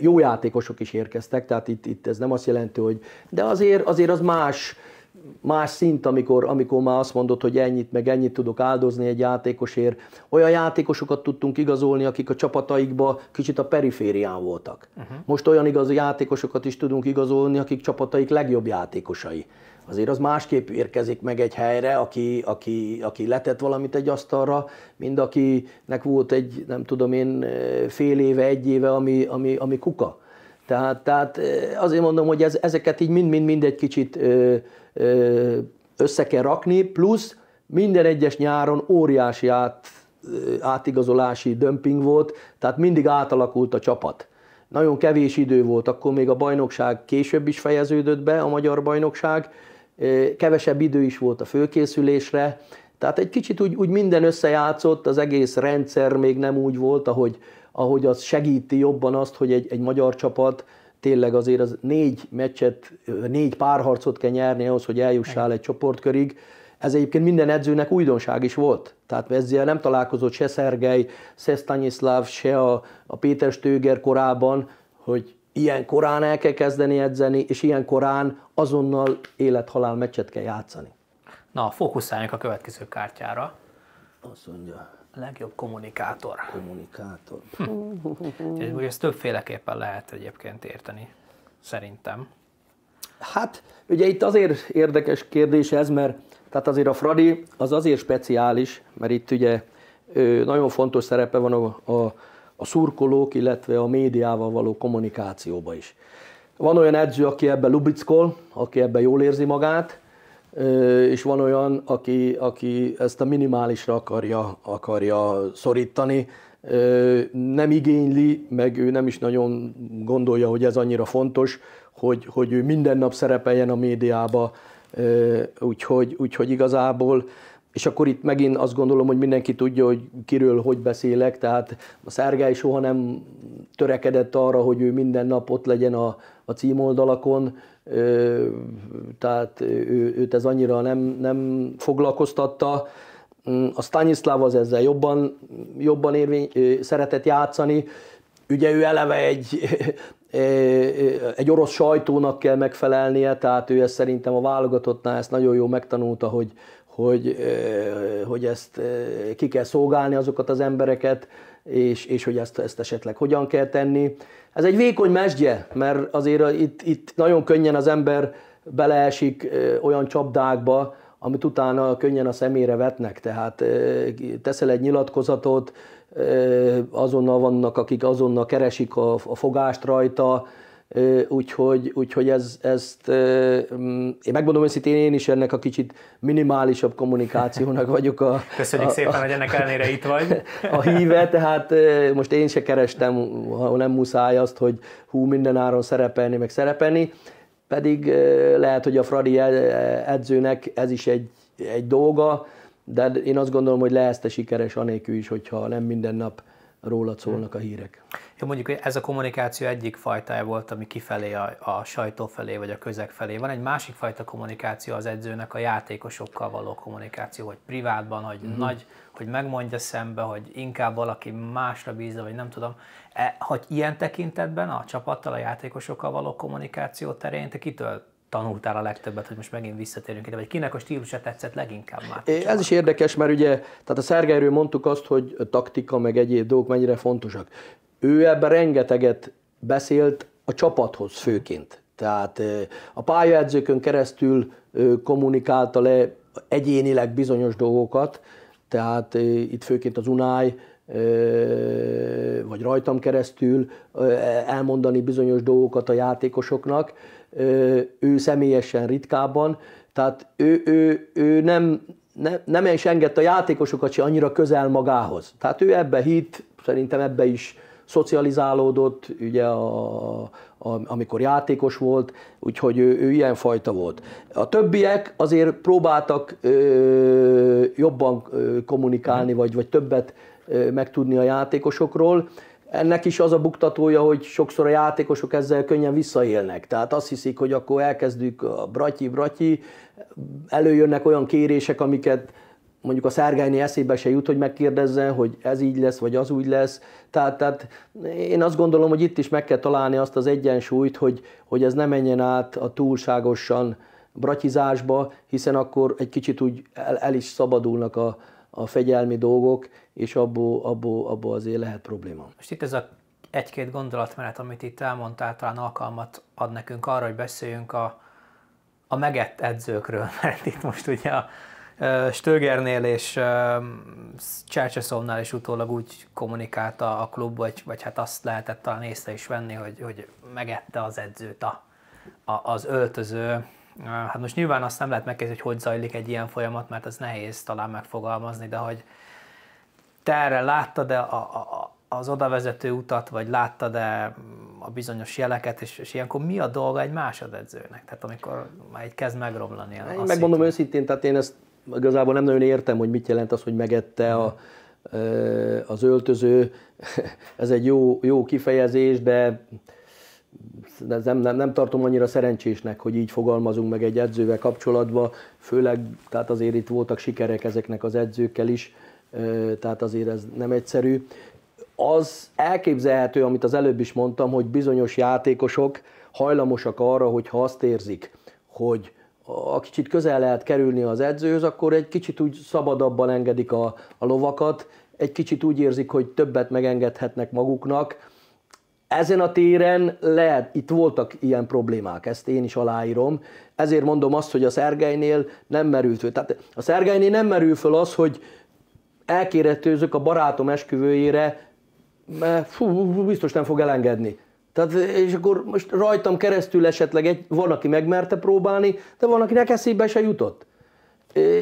jó játékosok is érkeztek, tehát itt, itt ez nem azt jelenti, hogy... De azért, azért az más, más szint, amikor, amikor már azt mondod, hogy ennyit, meg ennyit tudok áldozni egy játékosért. Olyan játékosokat tudtunk igazolni, akik a csapataikba kicsit a periférián voltak. Uh-huh. Most olyan igazi játékosokat is tudunk igazolni, akik csapataik legjobb játékosai azért az másképp érkezik meg egy helyre, aki, aki, aki letett valamit egy asztalra, mint akinek volt egy, nem tudom én, fél éve, egy éve, ami, ami, ami kuka. Tehát, tehát azért mondom, hogy ez, ezeket így mind-mind egy kicsit ö, ö, össze kell rakni, plusz minden egyes nyáron óriási át, átigazolási dömping volt, tehát mindig átalakult a csapat. Nagyon kevés idő volt, akkor még a bajnokság később is fejeződött be, a magyar bajnokság, kevesebb idő is volt a fölkészülésre, tehát egy kicsit úgy, úgy minden összejátszott, az egész rendszer még nem úgy volt, ahogy, ahogy az segíti jobban azt, hogy egy, egy magyar csapat tényleg azért az négy meccset, négy párharcot kell nyerni ahhoz, hogy eljussál egy csoportkörig. Ez egyébként minden edzőnek újdonság is volt. Tehát ezzel nem találkozott se Szergej, se Stanislav, se a, a Péter Stöger korában, hogy ilyen korán el kell kezdeni edzeni, és ilyen korán azonnal élet-halál meccset kell játszani. Na, fókuszáljunk a következő kártyára. Azt mondja. A legjobb kommunikátor. Kommunikátor. Hm. ezt többféleképpen lehet egyébként érteni, szerintem. Hát, ugye itt azért érdekes kérdés ez, mert tehát azért a Fradi az azért speciális, mert itt ugye nagyon fontos szerepe van a, a a szurkolók, illetve a médiával való kommunikációba is. Van olyan edző, aki ebben lubickol, aki ebben jól érzi magát, és van olyan, aki, aki ezt a minimálisra akarja, akarja szorítani, nem igényli, meg ő nem is nagyon gondolja, hogy ez annyira fontos, hogy, hogy ő minden nap szerepeljen a médiába, úgyhogy, úgyhogy igazából és akkor itt megint azt gondolom, hogy mindenki tudja, hogy kiről hogy beszélek, tehát a Szergály soha nem törekedett arra, hogy ő minden nap ott legyen a, a címoldalakon, tehát ő, őt ez annyira nem, nem foglalkoztatta. A Stanislav az ezzel jobban, jobban érvény, szeretett játszani. Ugye ő eleve egy, <laughs> egy orosz sajtónak kell megfelelnie, tehát ő ezt szerintem a válogatottnál ezt nagyon jól megtanulta, hogy, hogy, hogy ezt ki kell szolgálni azokat az embereket, és, és hogy ezt, ezt esetleg hogyan kell tenni. Ez egy vékony mesdje, mert azért itt, itt nagyon könnyen az ember beleesik olyan csapdákba, amit utána könnyen a szemére vetnek. Tehát teszel egy nyilatkozatot, azonnal vannak, akik azonnal keresik a, a fogást rajta, Úgyhogy, úgyhogy ez, ezt, mm, én megmondom őszintén, én is ennek a kicsit minimálisabb kommunikációnak <laughs> vagyok a... Köszönjük a, szépen, a, hogy ennek ellenére itt vagy. <laughs> A híve, tehát most én se kerestem, ha nem muszáj azt, hogy hú, minden áron szerepelni, meg szerepelni, pedig lehet, hogy a Fradi edzőnek ez is egy, egy dolga, de én azt gondolom, hogy lehetne sikeres anélkül is, hogyha nem minden nap rólad szólnak a hírek. Jó, mondjuk ez a kommunikáció egyik fajtája volt, ami kifelé a, a sajtó felé, vagy a közeg felé. Van egy másik fajta kommunikáció az edzőnek, a játékosokkal való kommunikáció, hogy privátban, hogy uh-huh. nagy, hogy megmondja szembe, hogy inkább valaki másra bízza, vagy nem tudom. E, hogy ilyen tekintetben a csapattal, a játékosokkal való kommunikáció terén te kitől tanultál a legtöbbet, hogy most megint visszatérünk ide, vagy kinek a stílusa tetszett leginkább már? É, ez is érdekes, mert ugye, tehát a Szergelyről mondtuk azt, hogy a taktika meg egyéb dolgok mennyire fontosak. Ő ebben rengeteget beszélt a csapathoz főként. Tehát a pályaedzőkön keresztül kommunikálta le egyénileg bizonyos dolgokat, tehát itt főként az Unáj, vagy rajtam keresztül elmondani bizonyos dolgokat a játékosoknak, ő személyesen ritkábban, tehát ő, ő, ő nem, nem, nem is engedte a játékosokat se annyira közel magához. Tehát ő ebbe hit, szerintem ebbe is szocializálódott, ugye a, a, amikor játékos volt, úgyhogy ő, ő ilyen fajta volt. A többiek azért próbáltak ö, jobban ö, kommunikálni, vagy, vagy többet ö, megtudni a játékosokról. Ennek is az a buktatója, hogy sokszor a játékosok ezzel könnyen visszaélnek. Tehát azt hiszik, hogy akkor elkezdjük a bratyi, bratyi, előjönnek olyan kérések, amiket mondjuk a Szárgányné eszébe se jut, hogy megkérdezzen, hogy ez így lesz, vagy az úgy lesz. Tehát, tehát én azt gondolom, hogy itt is meg kell találni azt az egyensúlyt, hogy, hogy ez ne menjen át a túlságosan bratizásba, hiszen akkor egy kicsit úgy el, el is szabadulnak a, a fegyelmi dolgok, és abból, abból, abból azért lehet probléma. Most itt ez a egy-két gondolatmenet, amit itt elmondtál, talán alkalmat ad nekünk arra, hogy beszéljünk a, a megett edzőkről, <laughs> mert itt most ugye a Stögernél és Csercseszónál is utólag úgy kommunikálta a klub, vagy, vagy hát azt lehetett talán észre is venni, hogy, hogy megette az edzőt a, a, az öltöző. Hát most nyilván azt nem lehet megkérdezni, hogy hogy zajlik egy ilyen folyamat, mert ez nehéz talán megfogalmazni, de hogy te erre láttad-e a, a, az odavezető utat, vagy láttad-e a bizonyos jeleket, és, és ilyenkor mi a dolga egy másodedzőnek? Tehát amikor már egy kezd megromlani. Én megmondom szépen. őszintén, tehát én ezt igazából nem nagyon értem, hogy mit jelent az, hogy megette a, az öltöző. <laughs> Ez egy jó, jó kifejezés, de nem, nem, nem tartom annyira szerencsésnek, hogy így fogalmazunk meg egy edzővel kapcsolatban, főleg, tehát azért itt voltak sikerek ezeknek az edzőkkel is, tehát azért ez nem egyszerű. Az elképzelhető, amit az előbb is mondtam, hogy bizonyos játékosok hajlamosak arra, hogy ha azt érzik, hogy a kicsit közel lehet kerülni az edzőhöz, akkor egy kicsit úgy szabadabban engedik a, a lovakat, egy kicsit úgy érzik, hogy többet megengedhetnek maguknak. Ezen a téren lehet, itt voltak ilyen problémák, ezt én is aláírom, ezért mondom azt, hogy a Szergeinél nem merült föl. Tehát a Szergeinél nem merül föl az, hogy elkéretőzök a barátom esküvőjére, mert fú, biztos nem fog elengedni. Tehát, és akkor most rajtam keresztül esetleg egy, van, aki megmerte próbálni, de van, akinek eszébe se jutott.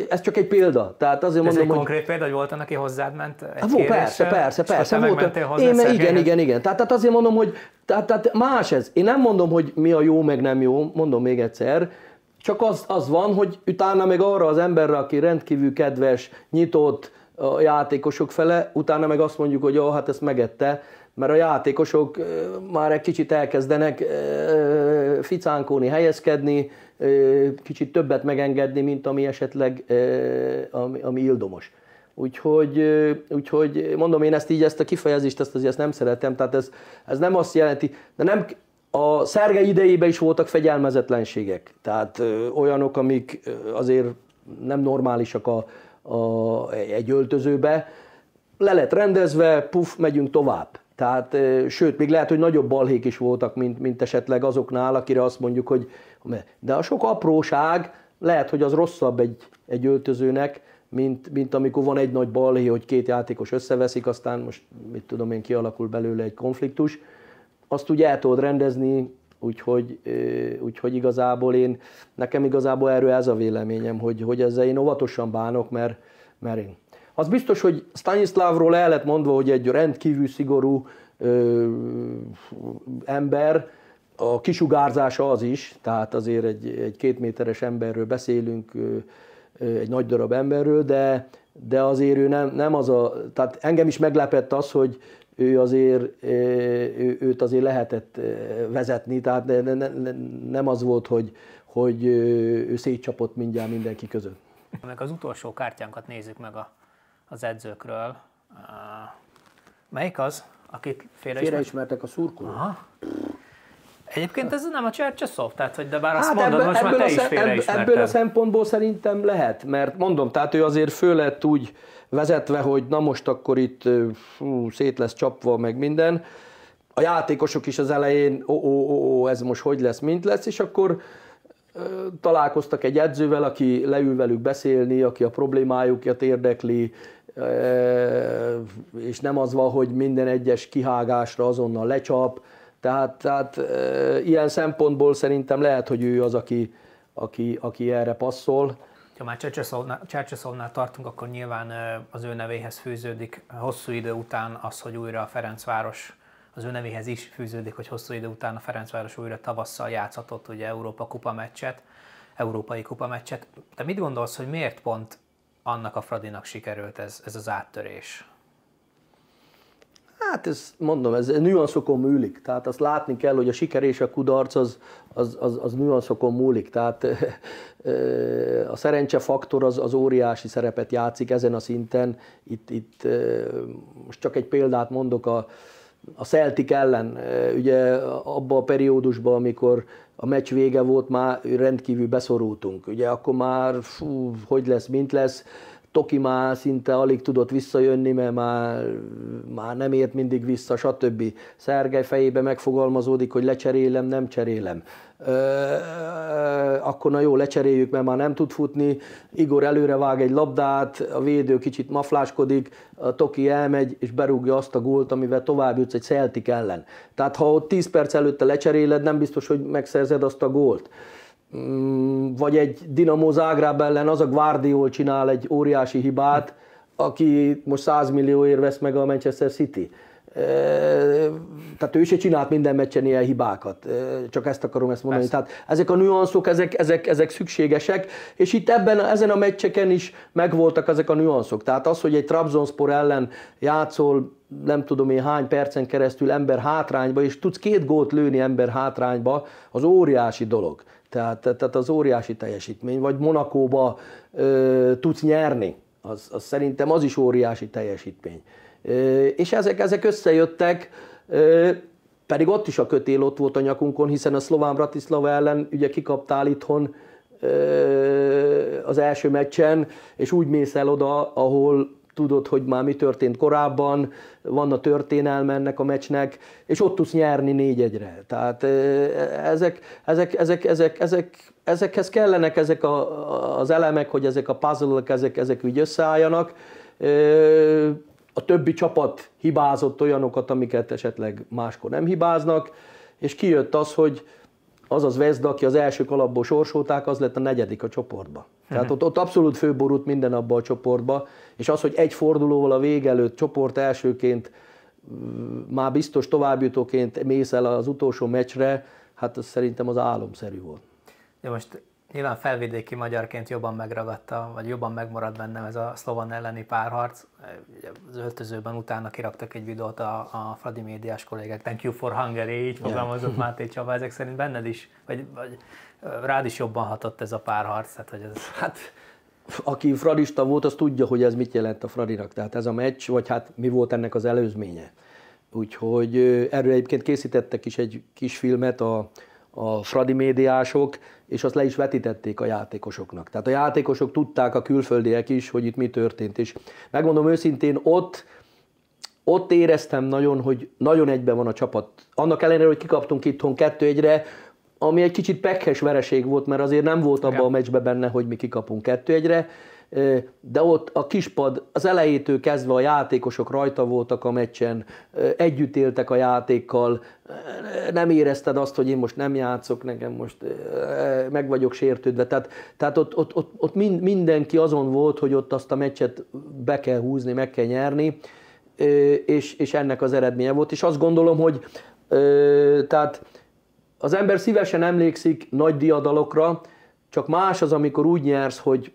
Ez csak egy példa. Tehát azért Ez mondom, egy konkrét példa, hogy volt aki hozzád ment egy hát, persze, persze, persze. Volt, én, igen, igen, igen. Tehát, tehát azért mondom, hogy tehát, tehát más ez. Én nem mondom, hogy mi a jó, meg nem jó, mondom még egyszer, csak az, az van, hogy utána meg arra az emberre, aki rendkívül kedves, nyitott a játékosok fele, utána meg azt mondjuk, hogy jó, hát ezt megette, mert a játékosok már egy kicsit elkezdenek ficánkóni, helyezkedni, kicsit többet megengedni, mint ami esetleg ami, ami ildomos. Úgyhogy, úgyhogy mondom én ezt így, ezt a kifejezést, ezt azért ezt nem szeretem, tehát ez, ez nem azt jelenti, de nem, a Szerge idejében is voltak fegyelmezetlenségek, tehát olyanok, amik azért nem normálisak a, a, egy öltözőbe, le lett rendezve, puf, megyünk tovább. Tehát, sőt, még lehet, hogy nagyobb balhék is voltak, mint, mint esetleg azoknál, akire azt mondjuk, hogy de a sok apróság lehet, hogy az rosszabb egy, egy öltözőnek, mint, mint amikor van egy nagy balhé, hogy két játékos összeveszik, aztán most mit tudom én, kialakul belőle egy konfliktus. Azt úgy el tudod rendezni, úgyhogy, úgyhogy igazából én, nekem igazából erről ez a véleményem, hogy, hogy ezzel én óvatosan bánok, mert, mert én az biztos, hogy Stanislavról el lett mondva, hogy egy rendkívül szigorú ö, ember, a kisugárzása az is, tehát azért egy, egy két méteres emberről beszélünk, egy nagy darab emberről, de, de azért ő nem, nem az a, tehát engem is meglepett az, hogy ő azért, ő, őt azért lehetett vezetni, tehát ne, ne, ne, nem az volt, hogy, hogy ő szétcsapott mindjárt mindenki között. Meg az utolsó kártyánkat nézzük meg a az edzőkről. Melyik az, akit félreismertek? Félreismertek a szurkolók. Aha. Egyébként ez nem a Csercseszov, tehát hogy de bár azt hát mondod, ebből, most ebből már te a, is Ebből a szempontból szerintem lehet, mert mondom, tehát ő azért föl lett úgy vezetve, hogy na most akkor itt fú, szét lesz csapva, meg minden. a játékosok is az elején, ó, ó, ó, ó, ez most hogy lesz, mint lesz, és akkor találkoztak egy edzővel, aki leül velük beszélni, aki a problémájukat érdekli, és nem az van, hogy minden egyes kihágásra azonnal lecsap. Tehát, tehát ilyen szempontból szerintem lehet, hogy ő az, aki, aki, aki erre passzol. Ha már Csercseszovnál tartunk, akkor nyilván az ő nevéhez fűződik hosszú idő után az, hogy újra a Ferencváros az ő nevéhez is fűződik, hogy hosszú idő után a Ferencváros újra tavasszal játszhatott ugye Európa kupa meccset, Európai kupa meccset. Te mit gondolsz, hogy miért pont annak a Fradinak sikerült ez, ez az áttörés? Hát ez, mondom, ez nüanszokon múlik. Tehát azt látni kell, hogy a siker és a kudarc az, az, az, az nüanszokon múlik. Tehát a szerencse faktor az, az óriási szerepet játszik ezen a szinten. Itt, itt most csak egy példát mondok, a, a Celtic ellen, ugye abban a periódusban, amikor a meccs vége volt, már rendkívül beszorultunk. Ugye akkor már, fú, hogy lesz, mint lesz, Toki már szinte alig tudott visszajönni, mert már, már nem ért mindig vissza, stb. Szergely fejébe megfogalmazódik, hogy lecserélem, nem cserélem. Ö, akkor na jó, lecseréljük, mert már nem tud futni. Igor előre vág egy labdát, a védő kicsit mafláskodik, a Toki elmegy és berúgja azt a gólt, amivel tovább jutsz egy Celtic ellen. Tehát ha ott 10 perc előtte lecseréled, nem biztos, hogy megszerzed azt a gólt. Mm, vagy egy Dinamo Zágráb ellen az a Guardiol csinál egy óriási hibát, aki most 100 millióért vesz meg a Manchester City. Tehát ő se csinált minden meccsen ilyen hibákat, csak ezt akarom ezt mondani. Persze. Tehát ezek a nüanszok, ezek, ezek, ezek szükségesek, és itt ebben, ezen a meccseken is megvoltak ezek a nüanszok. Tehát az, hogy egy Trabzonspor ellen játszol, nem tudom én hány percen keresztül ember hátrányba, és tudsz két gólt lőni ember hátrányba, az óriási dolog. Tehát, tehát az óriási teljesítmény, vagy Monakóba ö, tudsz nyerni, az, az szerintem az is óriási teljesítmény. Ö, és ezek, ezek összejöttek, ö, pedig ott is a kötél ott volt a nyakunkon, hiszen a szlován Bratislava ellen ugye kikaptál itthon ö, az első meccsen, és úgy mész el oda, ahol tudod, hogy már mi történt korábban, van a történelme ennek a meccsnek, és ott tudsz nyerni négy egyre. Tehát ezek, ezek, ezek, ezek, ezek, ezekhez kellenek ezek a, az elemek, hogy ezek a puzzle ezek, ezek úgy összeálljanak. A többi csapat hibázott olyanokat, amiket esetleg máskor nem hibáznak, és kijött az, hogy az az Vezda, aki az első kalapból sorsolták, az lett a negyedik a csoportba. Tehát ott, ott abszolút főborult minden abba a csoportba, és az, hogy egy fordulóval a vége előtt csoport elsőként mm, már biztos továbbjutóként mész el az utolsó meccsre, hát ez szerintem az álomszerű volt. De most nyilván felvidéki magyarként jobban megragadta, vagy jobban megmaradt bennem ez a szlovan elleni párharc. Az öltözőben utána kiraktak egy videót a, a Fradi médiás kollégák, thank you for Hungary, így fogalmazott yeah. Máté Csaba, ezek szerint benned is, vagy, vagy rád is jobban hatott ez a párharc? Tehát, hogy ez... Hát, aki fradista volt, az tudja, hogy ez mit jelent a Fradinak. Tehát ez a meccs, vagy hát mi volt ennek az előzménye. Úgyhogy erről egyébként készítettek is egy kis filmet a, a Fradi médiások, és azt le is vetítették a játékosoknak. Tehát a játékosok tudták, a külföldiek is, hogy itt mi történt. És megmondom őszintén, ott, ott éreztem nagyon, hogy nagyon egyben van a csapat. Annak ellenére, hogy kikaptunk itthon kettő egyre, ami egy kicsit pekhes vereség volt, mert azért nem volt abban a meccsben benne, hogy mi kikapunk kettő egyre, de ott a kispad az elejétől kezdve a játékosok rajta voltak a meccsen, együtt éltek a játékkal, nem érezted azt, hogy én most nem játszok, nekem most meg vagyok sértődve. Tehát, tehát ott, ott, ott, ott mindenki azon volt, hogy ott azt a meccset be kell húzni, meg kell nyerni, és, és ennek az eredménye volt. És azt gondolom, hogy tehát az ember szívesen emlékszik nagy diadalokra, csak más az, amikor úgy nyersz, hogy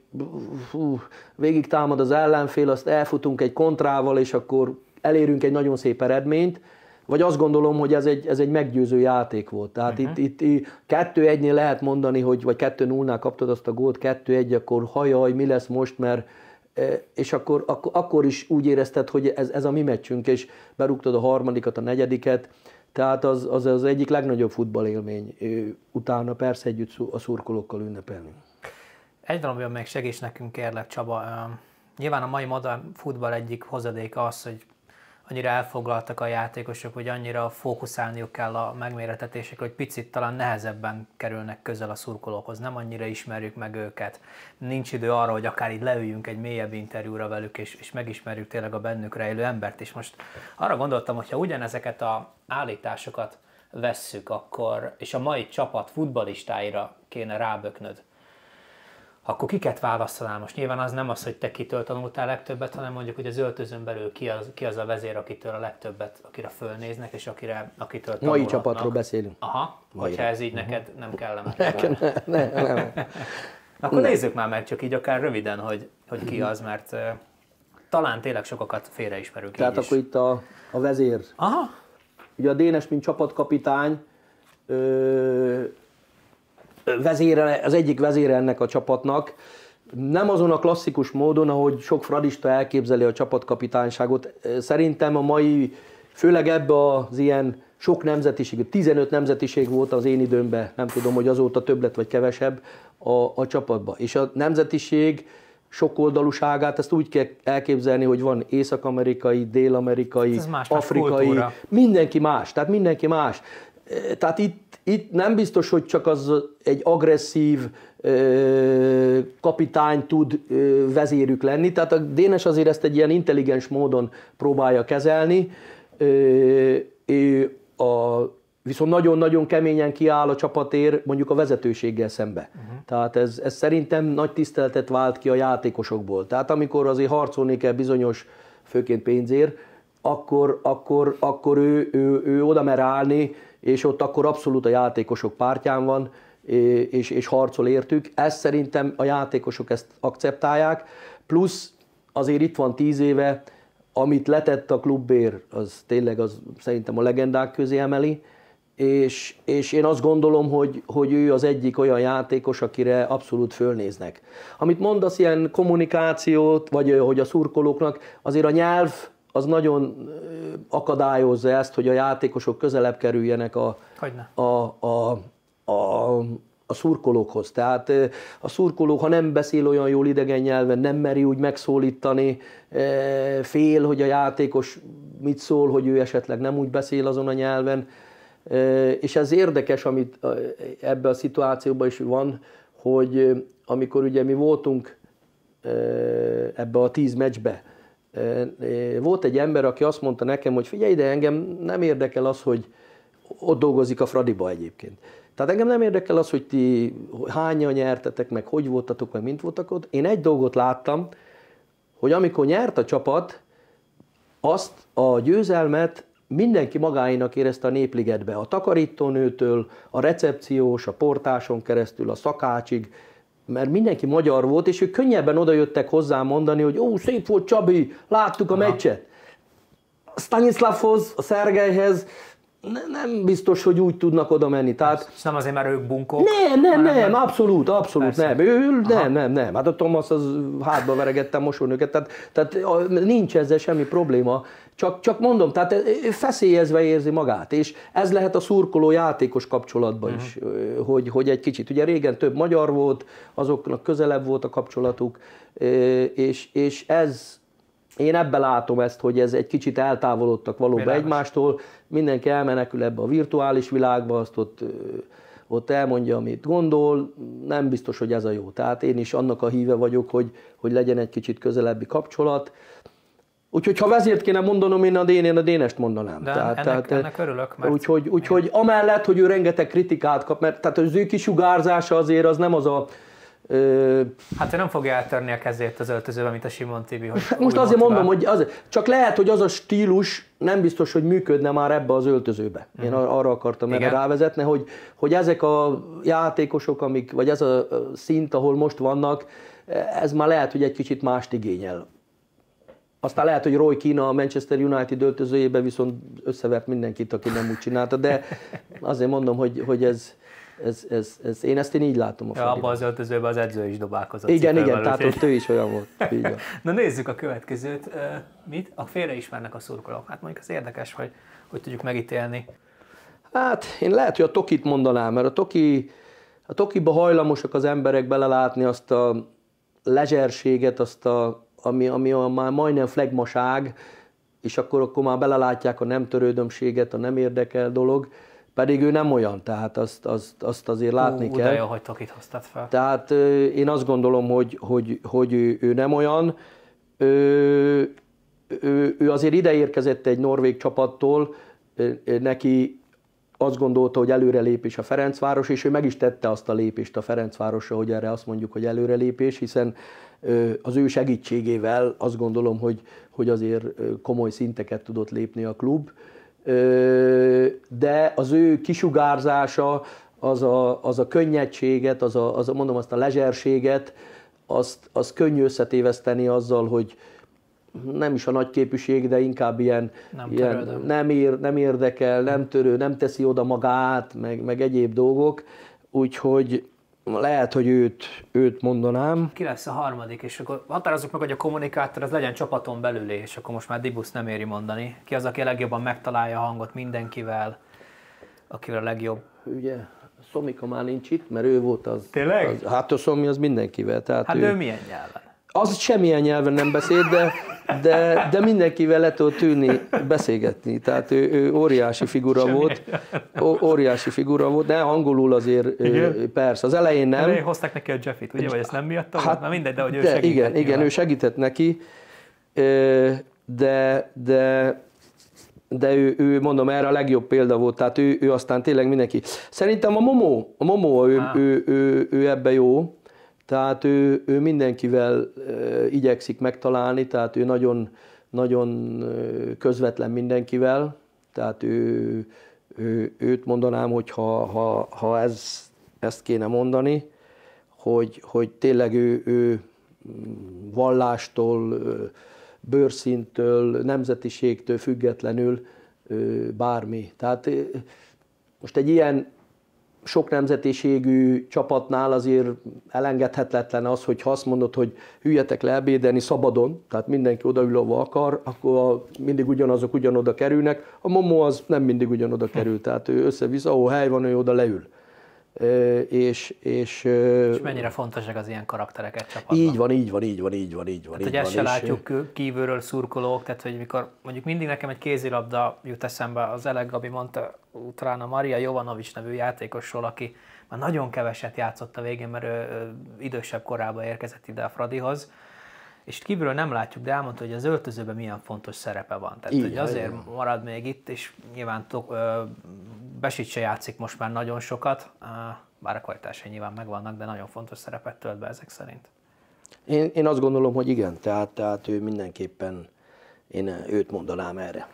hú, végig támad az ellenfél, azt elfutunk egy kontrával, és akkor elérünk egy nagyon szép eredményt, vagy azt gondolom, hogy ez egy, ez egy meggyőző játék volt. Tehát uh-huh. itt, itt kettő egynél lehet mondani, hogy vagy kettő nullnál kaptad azt a gólt, kettő egy, akkor hajaj, mi lesz most, mert e, és akkor, akkor, akkor is úgy érezted, hogy ez, ez a mi meccsünk, és berúgtad a harmadikat, a negyediket, tehát az, az az egyik legnagyobb futballélmény. Utána persze együtt a szurkolókkal ünnepelni. Egy valamiben meg segíts nekünk kérlek Csaba. Nyilván a mai modern futball egyik hozadéka az, hogy annyira elfoglaltak a játékosok, hogy annyira fókuszálniuk kell a megméretetésekre, hogy picit talán nehezebben kerülnek közel a szurkolókhoz, nem annyira ismerjük meg őket. Nincs idő arra, hogy akár így leüljünk egy mélyebb interjúra velük, és, és megismerjük tényleg a bennük rejlő embert. És most arra gondoltam, hogyha ugyanezeket a állításokat vesszük, akkor, és a mai csapat futbalistáira kéne ráböknöd, akkor kiket választanál most? Nyilván az nem az, hogy te kitől tanultál legtöbbet, hanem mondjuk, hogy az öltözön belül ki az, ki az a vezér, akitől a legtöbbet, akire fölnéznek, és akire, akitől tanulhatnak. Mai csapatról beszélünk. Aha, Mai. hogyha ez így neked nem kellemes. <laughs> Nekem ne, ne, nem. <laughs> Akkor nézzük már meg csak így akár röviden, hogy, hogy ki az, mert uh, talán tényleg sokakat félreismerünk Tehát akkor is. itt a, a vezér. Aha, Ugye a Dénes, mint csapatkapitány, ö, vezére, az egyik vezére ennek a csapatnak, nem azon a klasszikus módon, ahogy sok fradista elképzeli a csapatkapitányságot. Szerintem a mai, főleg ebbe az ilyen sok nemzetiség, 15 nemzetiség volt az én időmben, nem tudom, hogy azóta több lett vagy kevesebb a, a csapatban. És a nemzetiség sokoldalúságát, ezt úgy kell elképzelni, hogy van észak-amerikai, dél-amerikai, Ez más, afrikai, kultúra. mindenki más, tehát mindenki más. Tehát itt, itt nem biztos, hogy csak az egy agresszív ö, kapitány tud ö, vezérük lenni, tehát a Dénes azért ezt egy ilyen intelligens módon próbálja kezelni, Ö, ő a, viszont nagyon-nagyon keményen kiáll a csapatért mondjuk a vezetőséggel szembe. Uh-huh. Tehát ez, ez szerintem nagy tiszteletet vált ki a játékosokból. Tehát amikor azért harcolni kell bizonyos, főként pénzért, akkor, akkor, akkor ő, ő, ő oda mer állni, és ott akkor abszolút a játékosok pártján van, és, és harcol értük. Ezt szerintem a játékosok ezt akceptálják, plusz azért itt van tíz éve, amit letett a klubér, az tényleg az szerintem a legendák közé emeli, és, és én azt gondolom, hogy, hogy ő az egyik olyan játékos, akire abszolút fölnéznek. Amit mondasz, ilyen kommunikációt, vagy hogy a szurkolóknak, azért a nyelv az nagyon akadályozza ezt, hogy a játékosok közelebb kerüljenek a, Hogyne. a, a, a, a szurkolókhoz. Tehát a szurkoló, ha nem beszél olyan jól idegen nyelven, nem meri úgy megszólítani, fél, hogy a játékos mit szól, hogy ő esetleg nem úgy beszél azon a nyelven. És ez érdekes, amit ebben a szituációban is van, hogy amikor ugye mi voltunk ebbe a tíz meccsbe, volt egy ember, aki azt mondta nekem, hogy figyelj ide, engem nem érdekel az, hogy ott dolgozik a Fradiba egyébként. Tehát engem nem érdekel az, hogy ti hányan nyertetek, meg hogy voltatok, meg mint voltak ott. Én egy dolgot láttam, hogy amikor nyert a csapat, azt a győzelmet mindenki magáinak érezte a népligetbe. A takarítónőtől, a recepciós, a portáson keresztül, a szakácsig, mert mindenki magyar volt, és ők könnyebben odajöttek hozzá mondani, hogy ó, szép volt Csabi, láttuk a meccset. Stanislavhoz, a Szergelyhez nem biztos, hogy úgy tudnak oda menni. Tehát, és nem azért, mert ők bunkók? nem, nem, nem, mert- abszolút, abszolút Persze. nem. Ő, nem, nem, nem. Hát a Thomas az hátba veregette a mosónőket, tehát, tehát nincs ezzel semmi probléma. Csak, csak mondom, tehát ő feszélyezve érzi magát, és ez lehet a szurkoló játékos kapcsolatban is, ö, hogy, hogy egy kicsit, ugye régen több magyar volt, azoknak közelebb volt a kapcsolatuk, és, és ez, én ebben látom ezt, hogy ez egy kicsit eltávolodtak valóban Világos. egymástól, mindenki elmenekül ebbe a virtuális világba, azt ott, ott elmondja, amit gondol, nem biztos, hogy ez a jó. Tehát én is annak a híve vagyok, hogy, hogy legyen egy kicsit közelebbi kapcsolat. Úgyhogy ha vezért kéne mondanom, én a, dén, én a Dénest mondanám. De ennek- ennek örülök, mert- Úgyhogy, úgyhogy amellett, hogy ő rengeteg kritikát kap, mert tehát az ő kisugárzása azért az nem az a... Ö, Hát ő nem fogja eltörni a kezét az öltözőbe, mint a Simon Tibi. Hogy Hát most azért motivál. mondom, hogy az, csak lehet, hogy az a stílus nem biztos, hogy működne már ebbe az öltözőbe. Én ar- arra akartam erre rávezetni, hogy, hogy ezek a játékosok, amik, vagy ez a szint, ahol most vannak, ez már lehet, hogy egy kicsit mást igényel. Aztán lehet, hogy Roy Keane a Manchester United öltözőjébe viszont összevert mindenkit, aki nem úgy csinálta, de azért mondom, hogy, hogy ez, ez, ez, ez, én ezt én így látom a Ja, abban az öltözőben az edző is dobálkozott. Igen, igen, tehát ott ő is olyan volt. <laughs> Így. Na nézzük a következőt. Mit? A félreismernek a szurkolók. Hát mondjuk az érdekes, hogy hogy tudjuk megítélni. Hát én lehet, hogy a Tokit mondanám, mert a Toki, a Tokiba hajlamosak az emberek belelátni azt a lezserséget, azt a, ami, ami a már majdnem flegmaság, és akkor, akkor már belelátják a nem törődömséget, a nem érdekel dolog, pedig ő nem olyan, tehát azt, azt, azt azért látni Ú, kell. De jó, hogy Tokit hoztad fel. Tehát én azt gondolom, hogy, hogy, hogy ő, ő nem olyan. Ő, ő, ő azért ide érkezett egy norvég csapattól, neki azt gondolta, hogy előrelépés a Ferencváros, és ő meg is tette azt a lépést a Ferencvárosra, hogy erre azt mondjuk, hogy előrelépés, hiszen az ő segítségével azt gondolom, hogy, hogy azért komoly szinteket tudott lépni a klub. De az ő kisugárzása, az a, az a könnyedséget, az a, az a, mondom azt a lezserséget, azt, az könnyű összetéveszteni azzal, hogy, nem is a nagy képűség, de inkább ilyen, nem, ilyen nem, ér, nem érdekel, nem törő, nem teszi oda magát, meg, meg egyéb dolgok, úgyhogy lehet, hogy őt, őt mondanám. Ki lesz a harmadik, és akkor határozzuk meg, hogy a kommunikátor az legyen csapaton belülé, és akkor most már Dibusz nem éri mondani. Ki az, aki a legjobban megtalálja a hangot mindenkivel, akivel a legjobb? Ugye, Szomika már nincs itt, mert ő volt az. Tényleg? Az, hát a Szomi az mindenkivel. Tehát hát ő, ő milyen nyelven? Az semmilyen nyelven nem beszél, de, de, de mindenkivel le tudott ülni, beszélgetni. Tehát ő, ő óriási figura Semmi volt. Ó, óriási figura volt, de angolul azért igen? persze. Az elején nem. Elején hozták neki a Jeffit, ugye? Vagy ezt nem miatt? Hát, Na mindegy, de hogy ő de, segített. Igen, igen, ő segített neki, de, de de ő, ő, mondom, erre a legjobb példa volt, tehát ő, ő aztán tényleg mindenki. Szerintem a Momo, a Momo ő, ah. ő, ő, ő ebbe jó, tehát ő, ő mindenkivel igyekszik megtalálni, tehát ő nagyon, nagyon közvetlen mindenkivel, tehát ő, ő, őt mondanám, hogy ha, ha, ha ez, ezt kéne mondani, hogy, hogy tényleg ő, ő vallástól, bőrszintől, nemzetiségtől függetlenül bármi. Tehát most egy ilyen sok nemzetiségű csapatnál azért elengedhetetlen az, hogy ha azt mondod, hogy hülyetek le ebédelni szabadon, tehát mindenki odaül, ahova akar, akkor mindig ugyanazok ugyanoda kerülnek. A Momo az nem mindig ugyanoda kerül, tehát ő össze-vissza, ahol hely van, ő oda leül. És, és, és mennyire fontosak az ilyen karaktereket csapatban? Így van, így van, így van, így van, így van. Tehát, így hogy ezt van, se látjuk kívülről szurkolók, tehát hogy mikor mondjuk mindig nekem egy kézilabda jut eszembe, az Elek Gabi mondta utána a Maria Jovanovics nevű játékosról, aki már nagyon keveset játszott a végén, mert ő, idősebb korában érkezett ide a Fradihoz, és kívülről nem látjuk, de elmondta, hogy az öltözőben milyen fontos szerepe van. Tehát, Így, hogy azért marad még itt, és nyilván Besit se játszik most már nagyon sokat, bár a kvalitásai nyilván megvannak, de nagyon fontos szerepet tölt be ezek szerint. Én, én azt gondolom, hogy igen, tehát, tehát ő mindenképpen, én őt mondanám erre.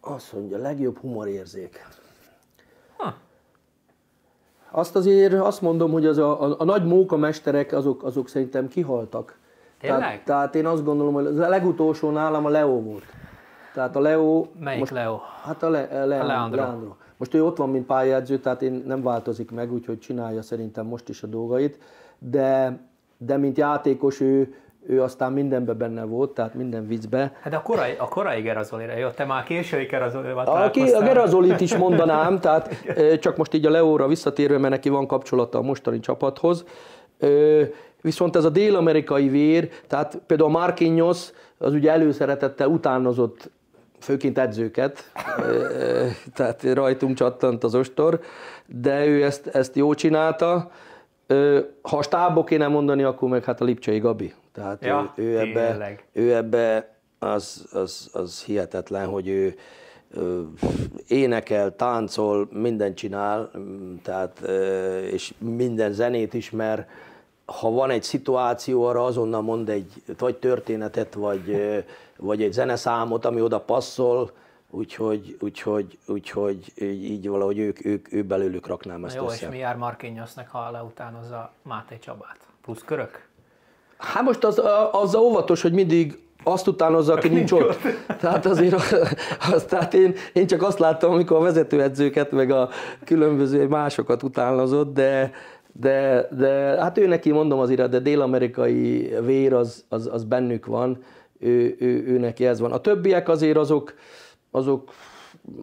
Azt mondja, legjobb humorérzék. Ha. Azt azért azt mondom, hogy az a, a, a nagy mókamesterek azok, azok szerintem kihaltak. Tehát, tehát én azt gondolom, hogy a legutolsó nálam a Leo volt. Tehát a Leo... Melyik most, Leo? Hát a, Le, Le, a Leandro. Leandro. Most ő ott van, mint pályáző, tehát én nem változik meg, úgyhogy csinálja szerintem most is a dolgait, de, de mint játékos ő, ő aztán mindenben benne volt, tehát minden viccbe. Hát a korai, a korai Gerazolira jó, te már késői Gerazolira a, a Gerazolit is mondanám, <laughs> tehát csak most így a Leóra visszatérve, mert neki van kapcsolata a mostani csapathoz. Viszont ez a dél-amerikai vér, tehát például a Marquinhos, az ugye előszeretettel utánozott főként edzőket, tehát rajtunk csattant az ostor, de ő ezt, ezt jó csinálta. Ha a stábok kéne mondani, akkor meg hát a Lipcsei Gabi. Tehát ja, ő, ő, ebbe, ő ebbe az, az, az hihetetlen, hogy ő, énekel, táncol, mindent csinál, tehát, és minden zenét ismer, ha van egy szituáció, arra azonnal mond egy vagy történetet, vagy, vagy egy zeneszámot, ami oda passzol, úgyhogy, úgyhogy, úgyhogy így valahogy ők, ők, ő belőlük raknám ezt Na jó, össze. és mi jár Markényosznek, ha leutánozza Máté Csabát? Plusz körök? Hát most az, az óvatos, hogy mindig azt utánozza, aki nincs ott. Tehát azért, az, tehát én, én csak azt láttam, amikor a vezetőedzőket, meg a különböző másokat utánozott, de, de, de hát ő neki mondom azért, de dél-amerikai vér az, az, az bennük van, ő, ő, ő neki ez van. A többiek azért azok, azok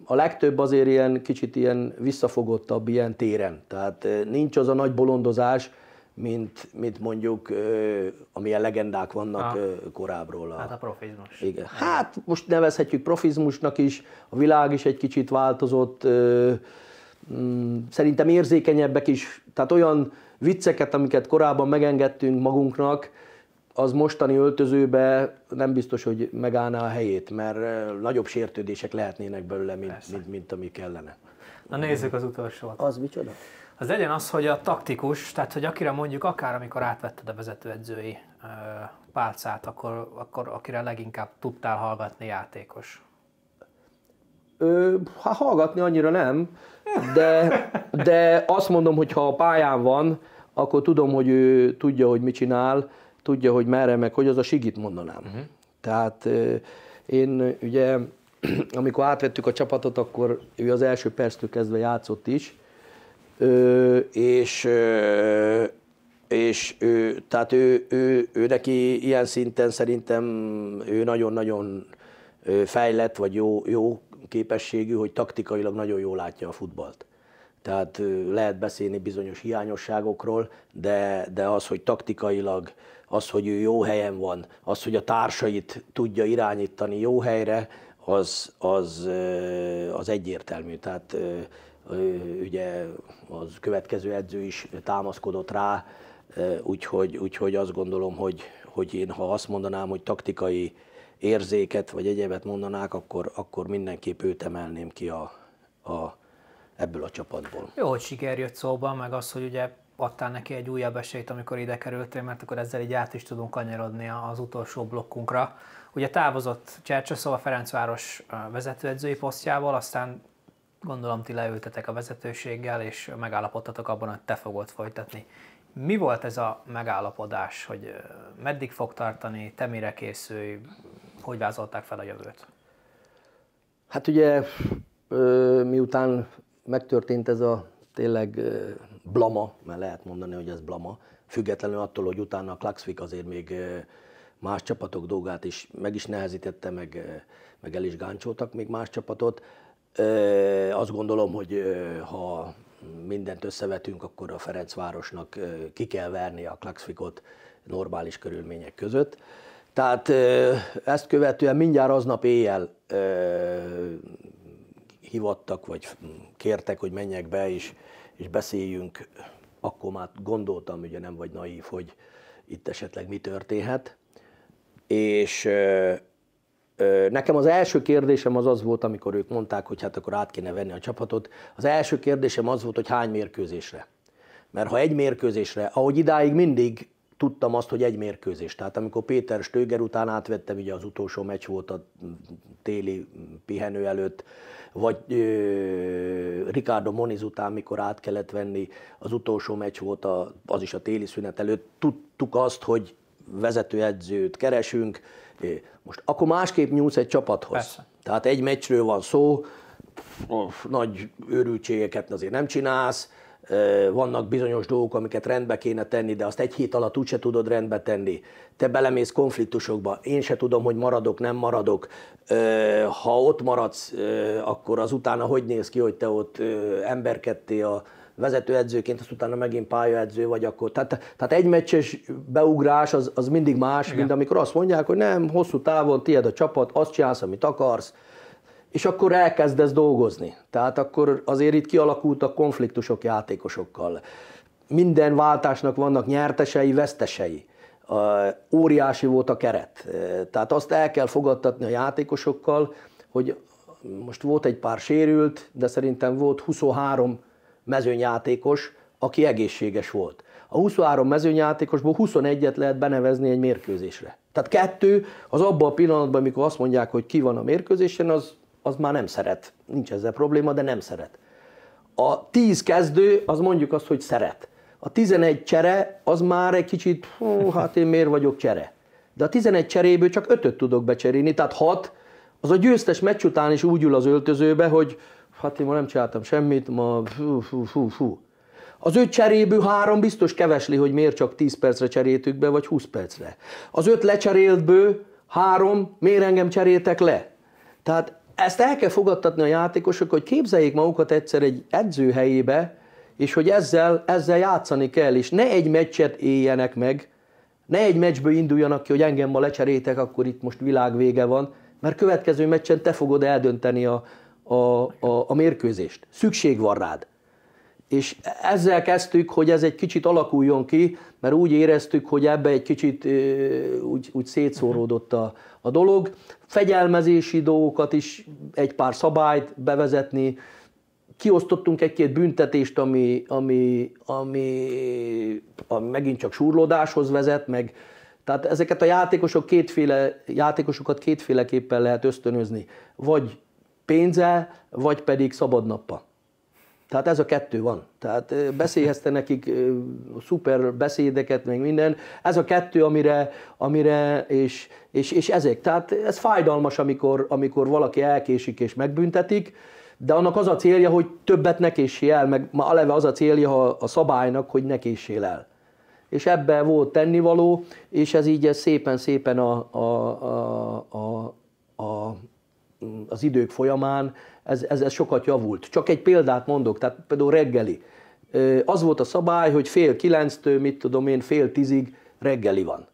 a legtöbb azért ilyen kicsit ilyen visszafogottabb ilyen téren. Tehát nincs az a nagy bolondozás, mint, mint mondjuk, ö, amilyen legendák vannak ö, korábbról. A, Hát a profizmus. igen. Hát most nevezhetjük profizmusnak is, a világ is egy kicsit változott, ö, mm, szerintem érzékenyebbek is, tehát olyan vicceket, amiket korábban megengedtünk magunknak, az mostani öltözőbe nem biztos, hogy megállná a helyét, mert nagyobb sértődések lehetnének belőle, mint, mint, mint ami kellene. Na nézzük az utolsót. Az micsoda? Az legyen az, hogy a taktikus, tehát hogy akire mondjuk akár amikor átvetted a vezetőedzői ö, pálcát, akkor, akkor akire leginkább tudtál hallgatni játékos. Ö, hát hallgatni annyira nem, de, de azt mondom, hogy ha a pályán van, akkor tudom, hogy ő tudja, hogy mit csinál, tudja, hogy merre, meg hogy az a sigit mondanám. Uh-huh. Tehát én ugye, <clears throat> amikor átvettük a csapatot, akkor ő az első perctől kezdve játszott is, ö, és ö, és ő, tehát ő, ő, ő neki ilyen szinten szerintem ő nagyon-nagyon fejlett, vagy jó, jó képességű, hogy taktikailag nagyon jól látja a futballt. Tehát lehet beszélni bizonyos hiányosságokról, de, de az, hogy taktikailag, az, hogy ő jó helyen van, az, hogy a társait tudja irányítani jó helyre, az, az, az egyértelmű. Tehát ugye az következő edző is támaszkodott rá, úgyhogy, úgyhogy azt gondolom, hogy, hogy én ha azt mondanám, hogy taktikai érzéket vagy egyebet mondanák, akkor, akkor mindenképp őt emelném ki a, a, ebből a csapatból. Jó, hogy siker jött szóba, meg az, hogy ugye adtál neki egy újabb esélyt, amikor ide kerültél, mert akkor ezzel így át is tudunk kanyarodni az utolsó blokkunkra. Ugye távozott Csercseszó a Ferencváros vezetőedzői posztjával, aztán gondolom ti leültetek a vezetőséggel, és megállapodtatok abban, hogy te fogod folytatni. Mi volt ez a megállapodás, hogy meddig fog tartani, te mire készülj, hogy vázolták fel a jövőt? Hát ugye miután megtörtént ez a tényleg blama, mert lehet mondani, hogy ez blama, függetlenül attól, hogy utána a Klaxvik azért még más csapatok dolgát is meg is nehezítette, meg, meg el is gáncsoltak még más csapatot. Azt gondolom, hogy ha mindent összevetünk, akkor a Ferencvárosnak ki kell verni a Klaxvikot normális körülmények között. Tehát ezt követően mindjárt aznap éjjel hivattak, vagy kértek, hogy menjek be, és, és beszéljünk. Akkor már gondoltam, ugye nem vagy naív, hogy itt esetleg mi történhet. És ö, ö, nekem az első kérdésem az az volt, amikor ők mondták, hogy hát akkor át kéne venni a csapatot. Az első kérdésem az volt, hogy hány mérkőzésre. Mert ha egy mérkőzésre, ahogy idáig mindig tudtam azt, hogy egy mérkőzés. Tehát amikor Péter Stöger után átvettem, ugye az utolsó meccs volt a téli pihenő előtt, vagy ö, Ricardo Moniz után, mikor át kellett venni, az utolsó meccs volt, a, az is a téli szünet előtt, tudtuk azt, hogy vezetőedzőt keresünk, most akkor másképp nyúlsz egy csapathoz. Persze. Tehát egy meccsről van szó, nagy őrültségeket azért nem csinálsz, vannak bizonyos dolgok, amiket rendbe kéne tenni, de azt egy hét alatt úgyse tudod rendbe tenni. Te belemész konfliktusokba, én se tudom, hogy maradok, nem maradok. Ha ott maradsz, akkor az utána hogy néz ki, hogy te ott ö, emberkedté a vezetőedzőként, azt utána megint pályaedző vagy akkor. Tehát, tehát egy meccses beugrás az, az mindig más, Igen. mint amikor azt mondják, hogy nem, hosszú távon tiéd a csapat, azt csinálsz, amit akarsz, és akkor elkezdesz dolgozni. Tehát akkor azért itt kialakultak konfliktusok játékosokkal. Minden váltásnak vannak nyertesei, vesztesei. Óriási volt a keret. Tehát azt el kell fogadtatni a játékosokkal, hogy most volt egy pár sérült, de szerintem volt 23 mezőnyjátékos, aki egészséges volt. A 23 mezőnyjátékosból 21-et lehet benevezni egy mérkőzésre. Tehát kettő, az abban a pillanatban, amikor azt mondják, hogy ki van a mérkőzésen, az, az már nem szeret. Nincs ezzel probléma, de nem szeret. A 10 kezdő, az mondjuk azt, hogy szeret. A 11 csere, az már egy kicsit, hú, hát én miért vagyok csere. De a 11 cseréből csak 5-öt tudok becserélni, tehát 6, az a győztes meccs után is úgy ül az öltözőbe, hogy hát én ma nem csináltam semmit, ma fú, fú, fú, fú. Az öt cseréből három biztos kevesli, hogy miért csak 10 percre cseréltük be, vagy 20 percre. Az öt lecseréltből három, miért engem cseréltek le? Tehát ezt el kell fogadtatni a játékosok, hogy képzeljék magukat egyszer egy edző helyébe, és hogy ezzel, ezzel játszani kell, és ne egy meccset éljenek meg, ne egy meccsből induljanak ki, hogy engem ma lecserétek, akkor itt most világvége van, mert következő meccsen te fogod eldönteni a, a, a, a mérkőzést. Szükség van rád. És ezzel kezdtük, hogy ez egy kicsit alakuljon ki, mert úgy éreztük, hogy ebbe egy kicsit úgy, úgy szétszóródott a, a dolog. Fegyelmezési dolgokat is, egy pár szabályt bevezetni, kiosztottunk egy-két büntetést, ami, ami, ami, ami megint csak súrlódáshoz vezet, meg, tehát ezeket a játékosok kétféle, játékosokat kétféleképpen lehet ösztönözni. Vagy pénzzel, vagy pedig szabadnappa. Tehát ez a kettő van. Tehát beszélhezte nekik szuper beszédeket, meg minden. Ez a kettő, amire, amire és, és, és ezek. Tehát ez fájdalmas, amikor, amikor valaki elkésik és megbüntetik, de annak az a célja, hogy többet ne késsél el, meg ma aleve az a célja a szabálynak, hogy ne késsél el. És ebbe volt tennivaló, és ez így szépen-szépen a, a, a, a, a, az idők folyamán ez, ez, ez sokat javult. Csak egy példát mondok, tehát például reggeli. Az volt a szabály, hogy fél kilenctől, mit tudom én, fél tízig reggeli van.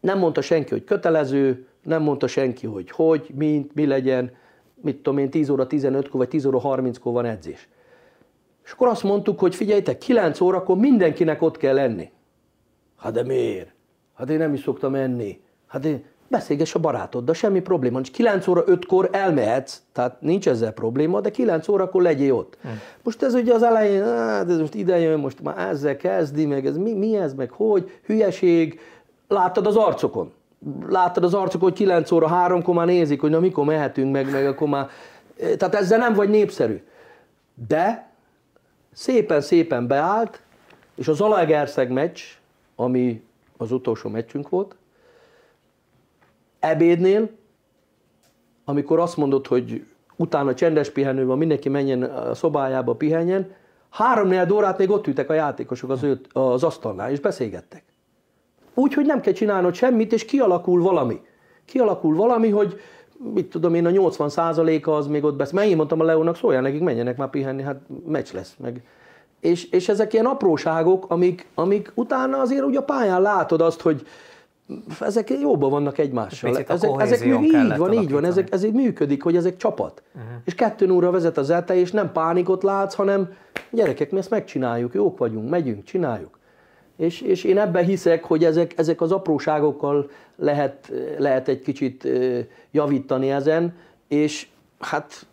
Nem mondta senki, hogy kötelező, nem mondta senki, hogy hogy, mint, mi legyen, mit tudom én, 10 óra 15-kor vagy 10 óra 30-kor van edzés. És akkor azt mondtuk, hogy figyeljetek, 9 órakor mindenkinek ott kell lenni. Hát de miért? Hát én nem is szoktam enni. Hát én, beszélgess a barátoddal, semmi probléma. És 9 óra 5-kor elmehetsz, tehát nincs ezzel probléma, de 9 órakor legyél ott. Hmm. Most ez ugye az elején, hát ez most ide jön, most már ezzel kezdi, meg ez mi, mi ez, meg hogy, hülyeség, láttad az arcokon. Láttad az arcokon, hogy 9 óra 3-kor már nézik, hogy na mikor mehetünk meg, meg akkor már, tehát ezzel nem vagy népszerű. De szépen-szépen beállt, és az Zalaegerszeg meccs, ami az utolsó meccsünk volt, ebédnél, amikor azt mondod, hogy utána csendes pihenő van, mindenki menjen a szobájába, pihenjen, három órát még ott ültek a játékosok az, őt, az asztalnál, és beszélgettek. Úgy, hogy nem kell csinálnod semmit, és kialakul valami. Kialakul valami, hogy mit tudom én, a 80%-a az még ott beszél. Mert én mondtam a Leónak, szóljál nekik, menjenek már pihenni, hát meccs lesz. Meg. És, és ezek ilyen apróságok, amik, amik utána azért ugye a pályán látod azt, hogy, ezek jóban vannak egymással. Ezek, ezek így van, így van, ezek, ezek működik, hogy ezek csapat. Uh-huh. És kettő óra vezet az ELTE, és nem pánikot látsz, hanem gyerekek, mi ezt megcsináljuk, jók vagyunk, megyünk, csináljuk. És, és én ebben hiszek, hogy ezek, ezek az apróságokkal lehet, lehet egy kicsit javítani ezen, és hát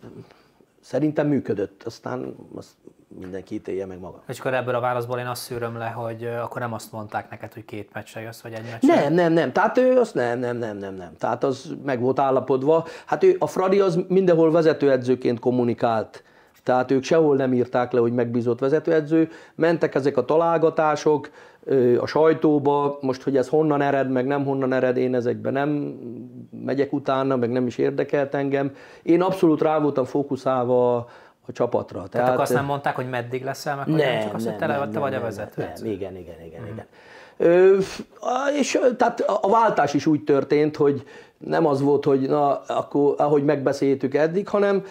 szerintem működött. Aztán azt mindenki ítélje meg maga. És akkor ebből a válaszból én azt szűröm le, hogy akkor nem azt mondták neked, hogy két meccsre jössz, vagy egy meccsre? Nem, nem, nem. Tehát ő azt nem, nem, nem, nem, nem. Tehát az meg volt állapodva. Hát ő, a Fradi az mindenhol vezetőedzőként kommunikált. Tehát ők sehol nem írták le, hogy megbízott vezetőedző. Mentek ezek a találgatások a sajtóba, most, hogy ez honnan ered, meg nem honnan ered, én ezekben nem megyek utána, meg nem is érdekelt engem. Én abszolút rá voltam fókuszálva a csapatra. Tehát, Tehát akkor azt nem mondták, hogy meddig leszel, meg nem, nem csak azt, hogy te, nem, te vagy a vezető. Nem, nem, igen, igen, igen, mm. igen. Ö, és tehát a váltás is úgy történt, hogy nem az volt, hogy na, akkor, ahogy megbeszéltük eddig, hanem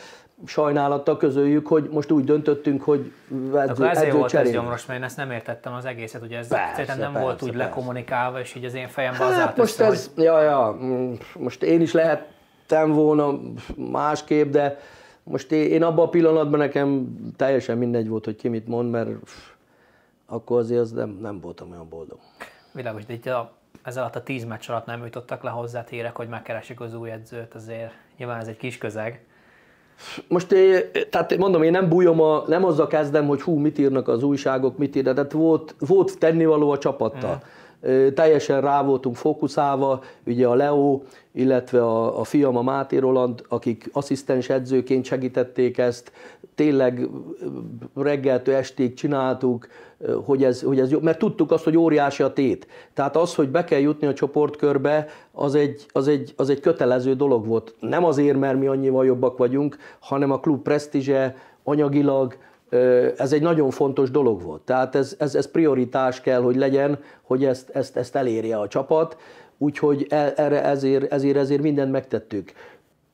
sajnálattal közöljük, hogy most úgy döntöttünk, hogy edző, akkor ezért volt ez gyomros, mert én ezt nem értettem az egészet, ugye ez persze, szerintem nem persze, volt úgy persze. lekommunikálva, és így az én fejemben hát, az állt most össze, ez, hogy... ja, ja, most én is lehettem volna másképp, de most én abban a pillanatban nekem teljesen mindegy volt, hogy ki mit mond, mert akkor azért az nem, nem voltam olyan boldog. Világos, de itt a, ez alatt a tíz meccs alatt nem jutottak le hozzá térek, hogy megkeresik az új edzőt, azért nyilván ez egy kis közeg. Most én, tehát mondom, én nem bújom, a, nem azzal kezdem, hogy hú, mit írnak az újságok, mit írnak, tehát volt, volt tennivaló a csapattal. Mm teljesen rá voltunk fókuszálva, ugye a Leo, illetve a, a fiam, a Máté Roland, akik asszisztens edzőként segítették ezt, tényleg reggeltől estig csináltuk, hogy ez, hogy ez jó, mert tudtuk azt, hogy óriási a tét. Tehát az, hogy be kell jutni a csoportkörbe, az egy, az egy, az egy kötelező dolog volt. Nem azért, mert mi annyival jobbak vagyunk, hanem a klub presztízse, anyagilag, ez egy nagyon fontos dolog volt. Tehát ez, ez, ez prioritás kell, hogy legyen, hogy ezt, ezt, ezt elérje a csapat, úgyhogy e, erre ezért, ezért, ezért mindent megtettük.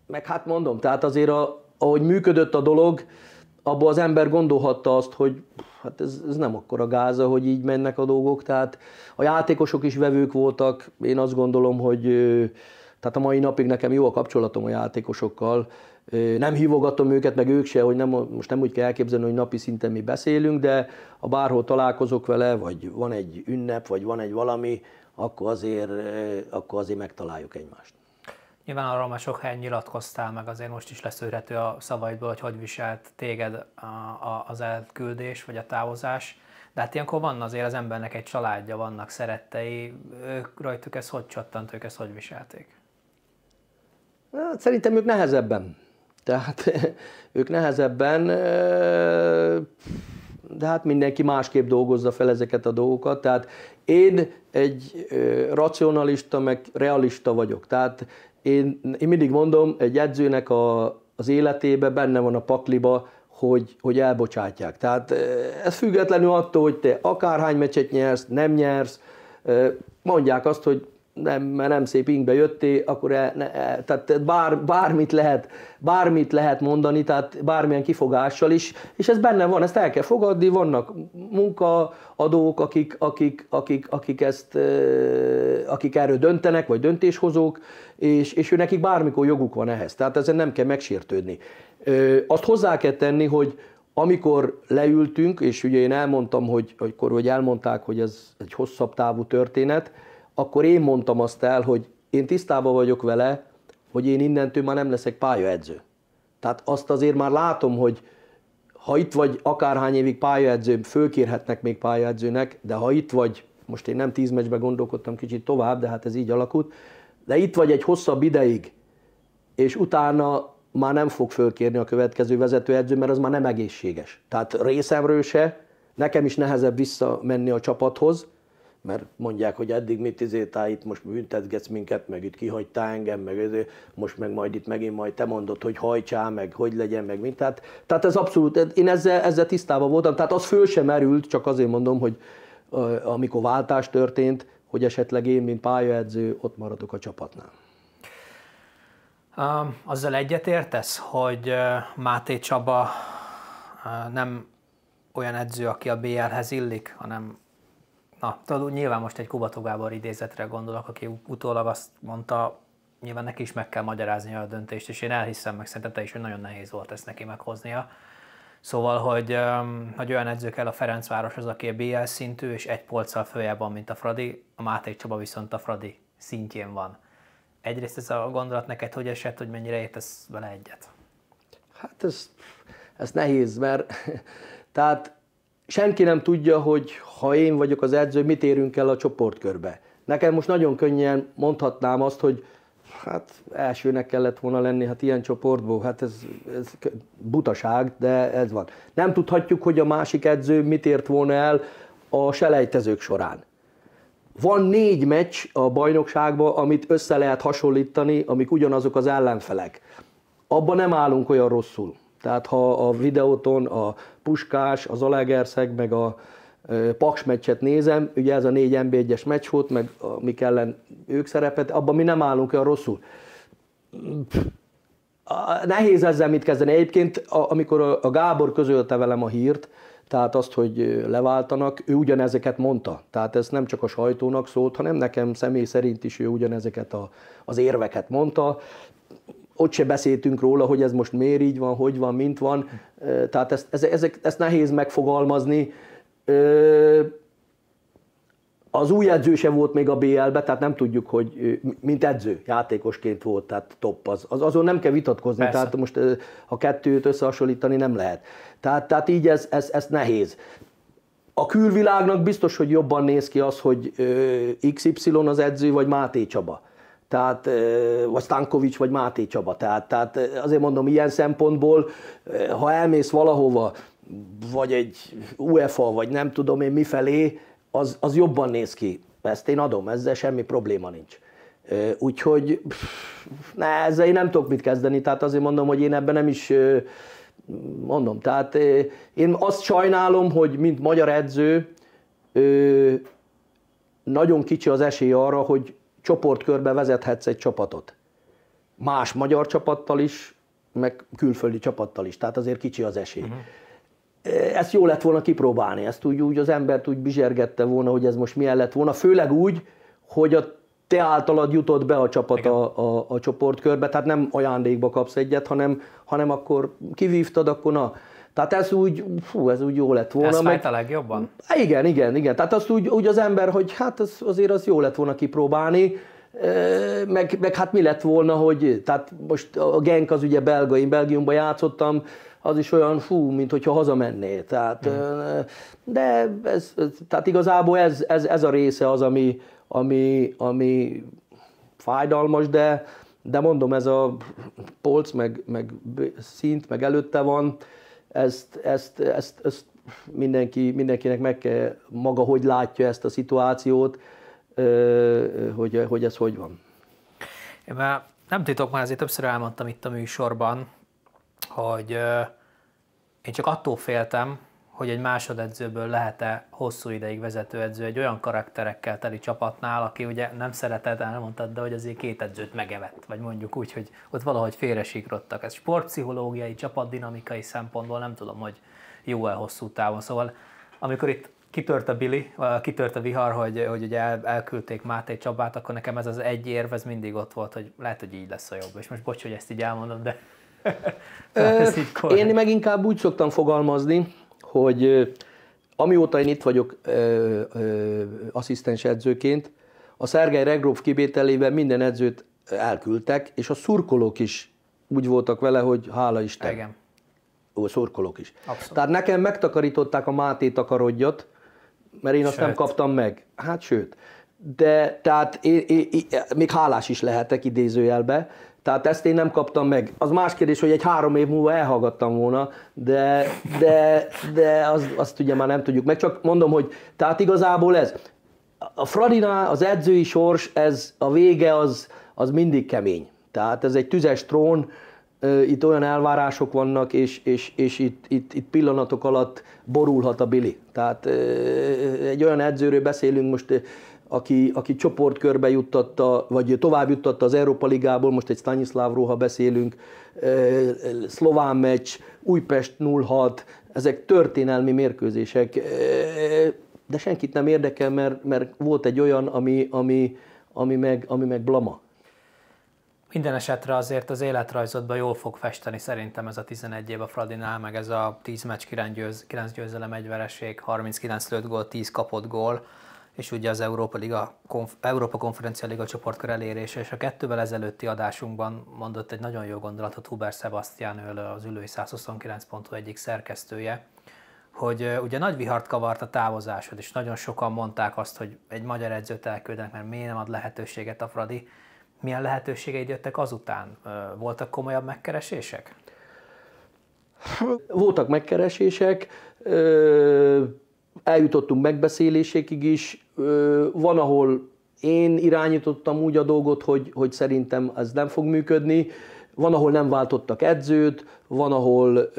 Meg hát mondom, tehát azért a, ahogy működött a dolog, abban az ember gondolhatta azt, hogy hát ez, ez nem akkora gáza, hogy így mennek a dolgok, tehát a játékosok is vevők voltak, én azt gondolom, hogy tehát a mai napig nekem jó a kapcsolatom a játékosokkal, nem hívogatom őket, meg ők se, hogy nem, most nem úgy kell elképzelni, hogy napi szinten mi beszélünk, de ha bárhol találkozok vele, vagy van egy ünnep, vagy van egy valami, akkor azért, akkor azért megtaláljuk egymást. Nyilván arról már sok helyen nyilatkoztál, meg azért most is leszűrhető a szavaidból, hogy hogy viselt téged a, a, az elküldés, vagy a távozás. De hát ilyenkor van azért az embernek egy családja, vannak szerettei, ők rajtuk ez hogy csattant, ők ezt hogy viselték? Hát, szerintem ők nehezebben. Tehát <laughs> ők nehezebben, de hát mindenki másképp dolgozza fel ezeket a dolgokat. Tehát én egy racionalista, meg realista vagyok. Tehát én, én mindig mondom, egy edzőnek a, az életébe benne van a pakliba, hogy, hogy elbocsátják. Tehát ez függetlenül attól, hogy te akárhány meccset nyersz, nem nyersz, mondják azt, hogy nem, mert nem szép ingbe jöttél, akkor el, ne, el, tehát bár, bármit, lehet, bármit lehet mondani, tehát bármilyen kifogással is, és ez benne van, ezt el kell fogadni, vannak munkaadók, akik, akik, akik, akik, ezt, akik erről döntenek, vagy döntéshozók, és, és ő nekik bármikor joguk van ehhez, tehát ezen nem kell megsértődni. Azt hozzá kell tenni, hogy amikor leültünk, és ugye én elmondtam, hogy, hogy, hogy elmondták, hogy ez egy hosszabb távú történet, akkor én mondtam azt el, hogy én tisztában vagyok vele, hogy én innentől már nem leszek pályaedző. Tehát azt azért már látom, hogy ha itt vagy akárhány évig pályaedző, fölkérhetnek még pályaedzőnek, de ha itt vagy, most én nem tíz meccsbe gondolkodtam kicsit tovább, de hát ez így alakult, de itt vagy egy hosszabb ideig, és utána már nem fog fölkérni a következő vezetőedző, mert az már nem egészséges. Tehát részemről se, nekem is nehezebb visszamenni a csapathoz, mert mondják, hogy eddig mit izétál, itt most büntetgetsz minket, meg itt kihagytál engem, meg most meg majd itt megint majd te mondod, hogy hajtsál, meg hogy legyen, meg mint. Tehát, tehát ez abszolút, én ezzel, ezzel tisztában voltam, tehát az föl sem merült, csak azért mondom, hogy amikor váltás történt, hogy esetleg én, mint pályaedző, ott maradok a csapatnál. Azzal egyetértesz, hogy Máté Csaba nem olyan edző, aki a BL-hez illik, hanem Na, tudod, nyilván most egy Kubató Gábor idézetre gondolok, aki utólag azt mondta, nyilván neki is meg kell magyarázni a döntést, és én elhiszem, meg szerintem te is, hogy nagyon nehéz volt ezt neki meghoznia. Szóval, hogy, hogy olyan edző kell a Ferencváros az, aki a BL szintű, és egy polccal följebb van, mint a Fradi, a Máté Csaba viszont a Fradi szintjén van. Egyrészt ez a gondolat neked hogy esett, hogy mennyire értesz vele egyet? Hát ez, ez nehéz, mert <laughs> tehát senki nem tudja, hogy ha én vagyok az edző, mit érünk el a csoportkörbe. Nekem most nagyon könnyen mondhatnám azt, hogy hát elsőnek kellett volna lenni, hát ilyen csoportból, hát ez, ez butaság, de ez van. Nem tudhatjuk, hogy a másik edző mit ért volna el a selejtezők során. Van négy meccs a bajnokságban, amit össze lehet hasonlítani, amik ugyanazok az ellenfelek. Abban nem állunk olyan rosszul. Tehát ha a videóton a Puskás, az Alegerszeg, meg a Paks meccset nézem, ugye ez a négy NB1-es meccs volt, meg mik ellen ők szerepet, abban mi nem állunk olyan rosszul. Nehéz ezzel mit kezdeni. Egyébként, amikor a Gábor közölte velem a hírt, tehát azt, hogy leváltanak, ő ugyanezeket mondta. Tehát ez nem csak a sajtónak szólt, hanem nekem személy szerint is ő ugyanezeket a, az érveket mondta ott se beszéltünk róla, hogy ez most miért így van, hogy van, mint van. Tehát ezt, ezek, ezt nehéz megfogalmazni. Az új edző se volt még a BL-be, tehát nem tudjuk, hogy mint edző, játékosként volt, tehát top. Az, az azon nem kell vitatkozni, Persze. tehát most a kettőt összehasonlítani nem lehet. Tehát, tehát így ez, ez, ez nehéz. A külvilágnak biztos, hogy jobban néz ki az, hogy XY az edző, vagy Máté Csaba tehát, vagy Stankovics, vagy Máté Csaba. Tehát, tehát azért mondom, ilyen szempontból, ha elmész valahova, vagy egy UEFA, vagy nem tudom én mifelé, az, az jobban néz ki. Ezt én adom, ezzel semmi probléma nincs. Úgyhogy ne, ezzel én nem tudok mit kezdeni, tehát azért mondom, hogy én ebben nem is mondom. Tehát én azt sajnálom, hogy mint magyar edző nagyon kicsi az esély arra, hogy csoportkörbe vezethetsz egy csapatot. Más magyar csapattal is, meg külföldi csapattal is, tehát azért kicsi az esély. Uh-huh. ezt jó lett volna kipróbálni, ezt úgy, úgy az embert úgy bizsergette volna, hogy ez most milyen lett volna, főleg úgy, hogy a te általad jutott be a csapat a, a, a csoportkörbe, tehát nem ajándékba kapsz egyet, hanem, hanem akkor kivívtad, akkor na. Tehát ez úgy, fú, ez úgy jó lett volna. Ez meg, a legjobban? Igen, igen, igen. Tehát azt úgy, úgy az ember, hogy hát az, azért az jó lett volna kipróbálni, meg, meg hát mi lett volna, hogy tehát most a Genk az ugye belga, én Belgiumban játszottam, az is olyan fú, mint hogyha hazamenné. Tehát, mm. De ez, tehát igazából ez, ez, ez a része az, ami, ami, ami fájdalmas, de, de mondom, ez a polc, meg, meg szint, meg előtte van, ezt, ezt, ezt, ezt mindenki, mindenkinek meg kell maga, hogy látja ezt a szituációt, hogy, hogy ez hogy van. Én már nem titok, már azért többször elmondtam itt a műsorban, hogy én csak attól féltem, hogy egy másodedzőből lehet-e hosszú ideig vezetőedző egy olyan karakterekkel teli csapatnál, aki ugye nem szeretett, elmondtad, de hogy azért két edzőt megevett, vagy mondjuk úgy, hogy ott valahogy félresikrodtak. Ez sportpszichológiai, csapatdinamikai szempontból nem tudom, hogy jó-e hosszú távon. Szóval amikor itt kitört a Billy, kitört a vihar, hogy, hogy ugye el, elküldték Máté Csabát, akkor nekem ez az egy érv, ez mindig ott volt, hogy lehet, hogy így lesz a jobb. És most bocs, hogy ezt így elmondom, de <laughs> így Én meg inkább úgy szoktam fogalmazni, hogy amióta én itt vagyok ö, ö, asszisztens edzőként, a Szergej Regrov kivételével minden edzőt elküldtek, és a szurkolók is úgy voltak vele, hogy hála Isten. Igen. Ó, szurkolók is. Abszolút. Tehát nekem megtakarították a Máté takarodjat, mert én azt sőt. nem kaptam meg. Hát sőt. De tehát én, én, én, még hálás is lehetek idézőjelbe, tehát ezt én nem kaptam meg. Az más kérdés, hogy egy három év múlva elhallgattam volna, de, de, de az, azt ugye már nem tudjuk meg. Csak mondom, hogy tehát igazából ez. A Fradinál az edzői sors, ez a vége az, az mindig kemény. Tehát ez egy tüzes trón, itt olyan elvárások vannak, és, és, és itt, itt, itt pillanatok alatt borulhat a Billy. Tehát egy olyan edzőről beszélünk most, aki, aki csoportkörbe juttatta, vagy tovább juttatta az Európa Ligából, most egy Staniszlávról, ha beszélünk, szlován meccs, Újpest 06, ezek történelmi mérkőzések, de senkit nem érdekel, mert, mert volt egy olyan, ami, ami, ami, meg, ami meg blama. Minden esetre azért az életrajzodban jól fog festeni szerintem ez a 11 év a Fradinál, meg ez a 10 meccs 9, győz, 9 győzelem, egy vereség, 39 lőtt gól, 10 kapott gól, és ugye az Európa, Liga, Konf- Európa Konferencia Liga csoportkör elérése, és a kettővel ezelőtti adásunkban mondott egy nagyon jó gondolatot Huber Sebastian, ő az ülői 129 pontú egyik szerkesztője, hogy ugye nagy vihart kavart a távozásod, és nagyon sokan mondták azt, hogy egy magyar edzőt elküldenek, mert miért nem ad lehetőséget a Fradi. Milyen lehetőségeid jöttek azután? Voltak komolyabb megkeresések? Voltak megkeresések, eljutottunk megbeszélésekig is. Van, ahol én irányítottam úgy a dolgot, hogy, hogy szerintem ez nem fog működni. Van, ahol nem váltottak edzőt, van, ahol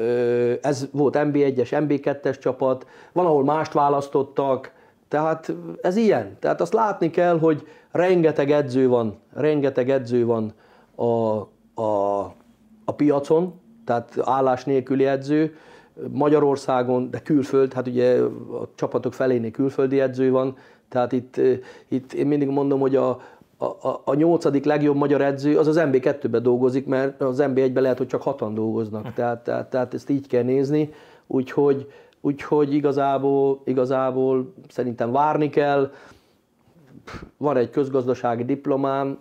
ez volt MB1-es, MB2-es csapat, van, ahol mást választottak, tehát ez ilyen. Tehát azt látni kell, hogy rengeteg edző van, rengeteg edző van a, a, a piacon, tehát állás nélküli edző, Magyarországon, de külföld, hát ugye a csapatok felénél külföldi edző van, tehát itt, itt én mindig mondom, hogy a, a, a nyolcadik legjobb magyar edző az az MB2-ben dolgozik, mert az MB1-ben lehet, hogy csak hatan dolgoznak. Tehát, tehát, tehát ezt így kell nézni, úgyhogy, úgyhogy igazából, igazából szerintem várni kell. Van egy közgazdasági diplomám,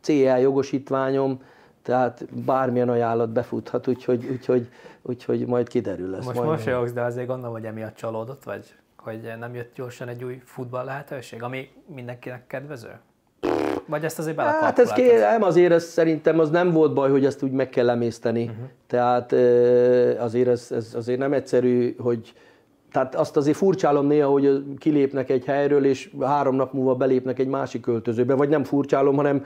CL jogosítványom, tehát bármilyen ajánlat befuthat, úgyhogy, úgyhogy, úgyhogy majd kiderül lesz. Most majd mosolyogsz, de azért gondolom, hogy emiatt csalódott vagy? Hogy nem jött gyorsan egy új futball lehetőség, ami mindenkinek kedvező? Vagy ezt azért Hát ez ké, nem, azért ez szerintem az nem volt baj, hogy ezt úgy meg kell emészteni. Uh-huh. Tehát azért ez, ez azért nem egyszerű, hogy tehát azt azért furcsálom néha, hogy kilépnek egy helyről, és három nap múlva belépnek egy másik költözőbe, vagy nem furcsálom, hanem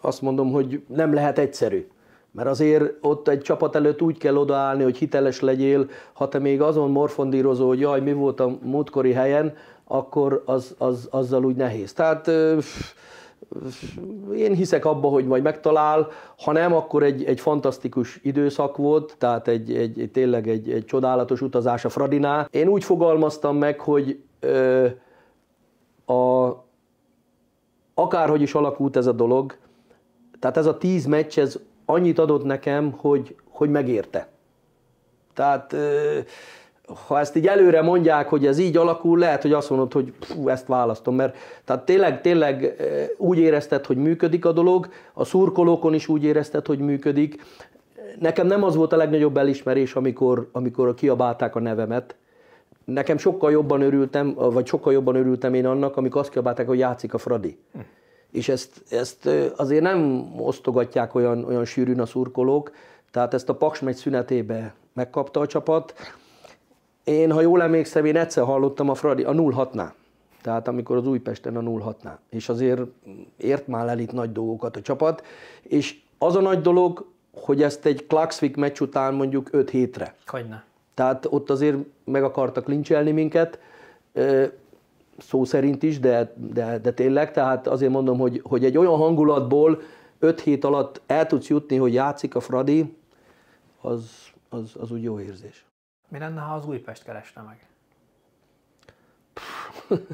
azt mondom, hogy nem lehet egyszerű. Mert azért ott egy csapat előtt úgy kell odaállni, hogy hiteles legyél, ha te még azon morfondírozol, hogy jaj, mi volt a múltkori helyen, akkor az, az, azzal úgy nehéz. Tehát én hiszek abba, hogy majd megtalál, ha nem, akkor egy, egy fantasztikus időszak volt, tehát egy, egy tényleg egy, egy csodálatos utazás a Fradinál. Én úgy fogalmaztam meg, hogy ö, a, akárhogy is alakult ez a dolog, tehát ez a tíz meccs, ez annyit adott nekem, hogy, hogy megérte. Tehát ha ezt így előre mondják, hogy ez így alakul, lehet, hogy azt mondod, hogy fú, ezt választom, mert tehát tényleg, tényleg úgy érezted, hogy működik a dolog, a szurkolókon is úgy érezted, hogy működik. Nekem nem az volt a legnagyobb elismerés, amikor, amikor kiabálták a nevemet. Nekem sokkal jobban örültem, vagy sokkal jobban örültem én annak, amikor azt kiabálták, hogy játszik a Fradi. Hm. És ezt, ezt azért nem osztogatják olyan, olyan sűrűn a szurkolók, tehát ezt a Paks megy szünetébe megkapta a csapat. Én, ha jól emlékszem, én egyszer hallottam a Fradi a 0-6-nál. Tehát amikor az Újpesten a 0-6-nál. És azért ért már el itt nagy dolgokat a csapat. És az a nagy dolog, hogy ezt egy Klaxvik meccs után mondjuk 5 hétre. Hogyne. Tehát ott azért meg akartak lincselni minket, szó szerint is, de, de, de tényleg, tehát azért mondom, hogy, hogy egy olyan hangulatból 5 hét alatt el tudsz jutni, hogy játszik a Fradi, az, az, az úgy jó érzés. Mi lenne, ha az Újpest keresne meg? <laughs>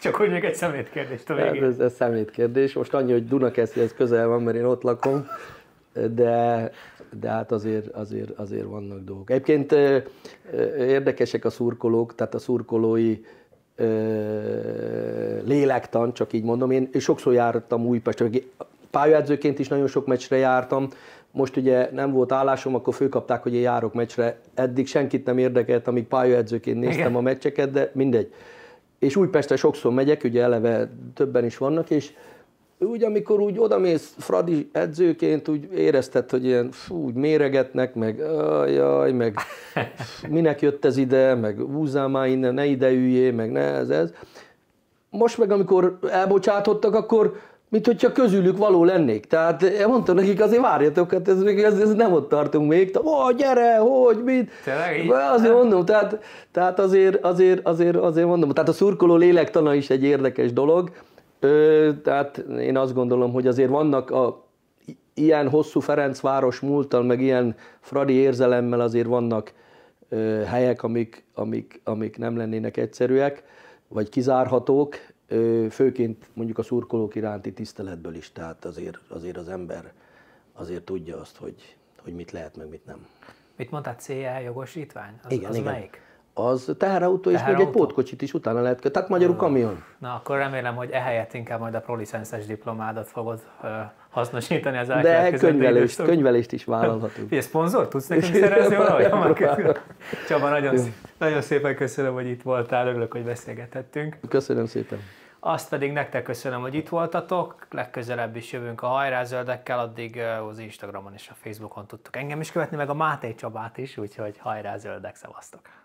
Csak hogy még egy szemétkérdést a végén. Ez, ez szemétkérdés. Most annyi, hogy Dunakeszihez közel van, mert én ott lakom, de, de hát azért, azért, azért vannak dolgok. Egyébként érdekesek a szurkolók, tehát a szurkolói lélektan, csak így mondom. Én sokszor jártam Újpest, pályaedzőként is nagyon sok meccsre jártam, most ugye nem volt állásom, akkor főkapták, hogy én járok meccsre. Eddig senkit nem érdekelt, amíg pályaedzőként néztem Igen. a meccseket, de mindegy. És Újpestre sokszor megyek, ugye eleve többen is vannak, és úgy, amikor úgy odamész Fradi edzőként, úgy érezted, hogy ilyen fú, úgy méregetnek, meg jaj, meg <laughs> minek jött ez ide, meg húzzál már innen, ne ide üljél, meg ne ez, ez. Most meg, amikor elbocsátottak, akkor mint hogyha közülük való lennék. Tehát mondtam nekik, azért várjatok, hát ez, még, ez, ez nem ott tartunk még. Ó, gyere, hogy, mit? Tényleg Azért mondom, tehát, tehát azért, azért, azért, azért mondom, tehát a szurkoló lélektana is egy érdekes dolog. Ö, tehát én azt gondolom, hogy azért vannak a, ilyen hosszú Ferencváros múltal, meg ilyen fradi érzelemmel azért vannak ö, helyek, amik, amik, amik nem lennének egyszerűek, vagy kizárhatók, főként mondjuk a szurkolók iránti tiszteletből is, tehát azért, azért az ember azért tudja azt, hogy, hogy mit lehet, meg mit nem. Mit mondtál, CL jogosítvány? Az, igen, az igen. melyik? Az teherautó, és még egy pótkocsit is utána lehet, tehát magyarul kamion. Na, akkor remélem, hogy ehelyett inkább majd a prolicenszes diplomádat fogod uh, hasznosítani az De könyvelést, könyvelést is vállalhatunk. <laughs> Figyelj, szponzor tudsz nekünk szerezni valahogy? <laughs> Csaba, nagyon, nagyon szépen köszönöm, hogy itt voltál, örülök, hogy beszélgethettünk. Köszönöm szépen. Azt pedig nektek köszönöm, hogy itt voltatok, legközelebb is jövünk a hajrázöldekkel, addig az Instagramon és a Facebookon tudtok engem is követni, meg a Máté Csabát is, úgyhogy hajrázöldek, szevasztok!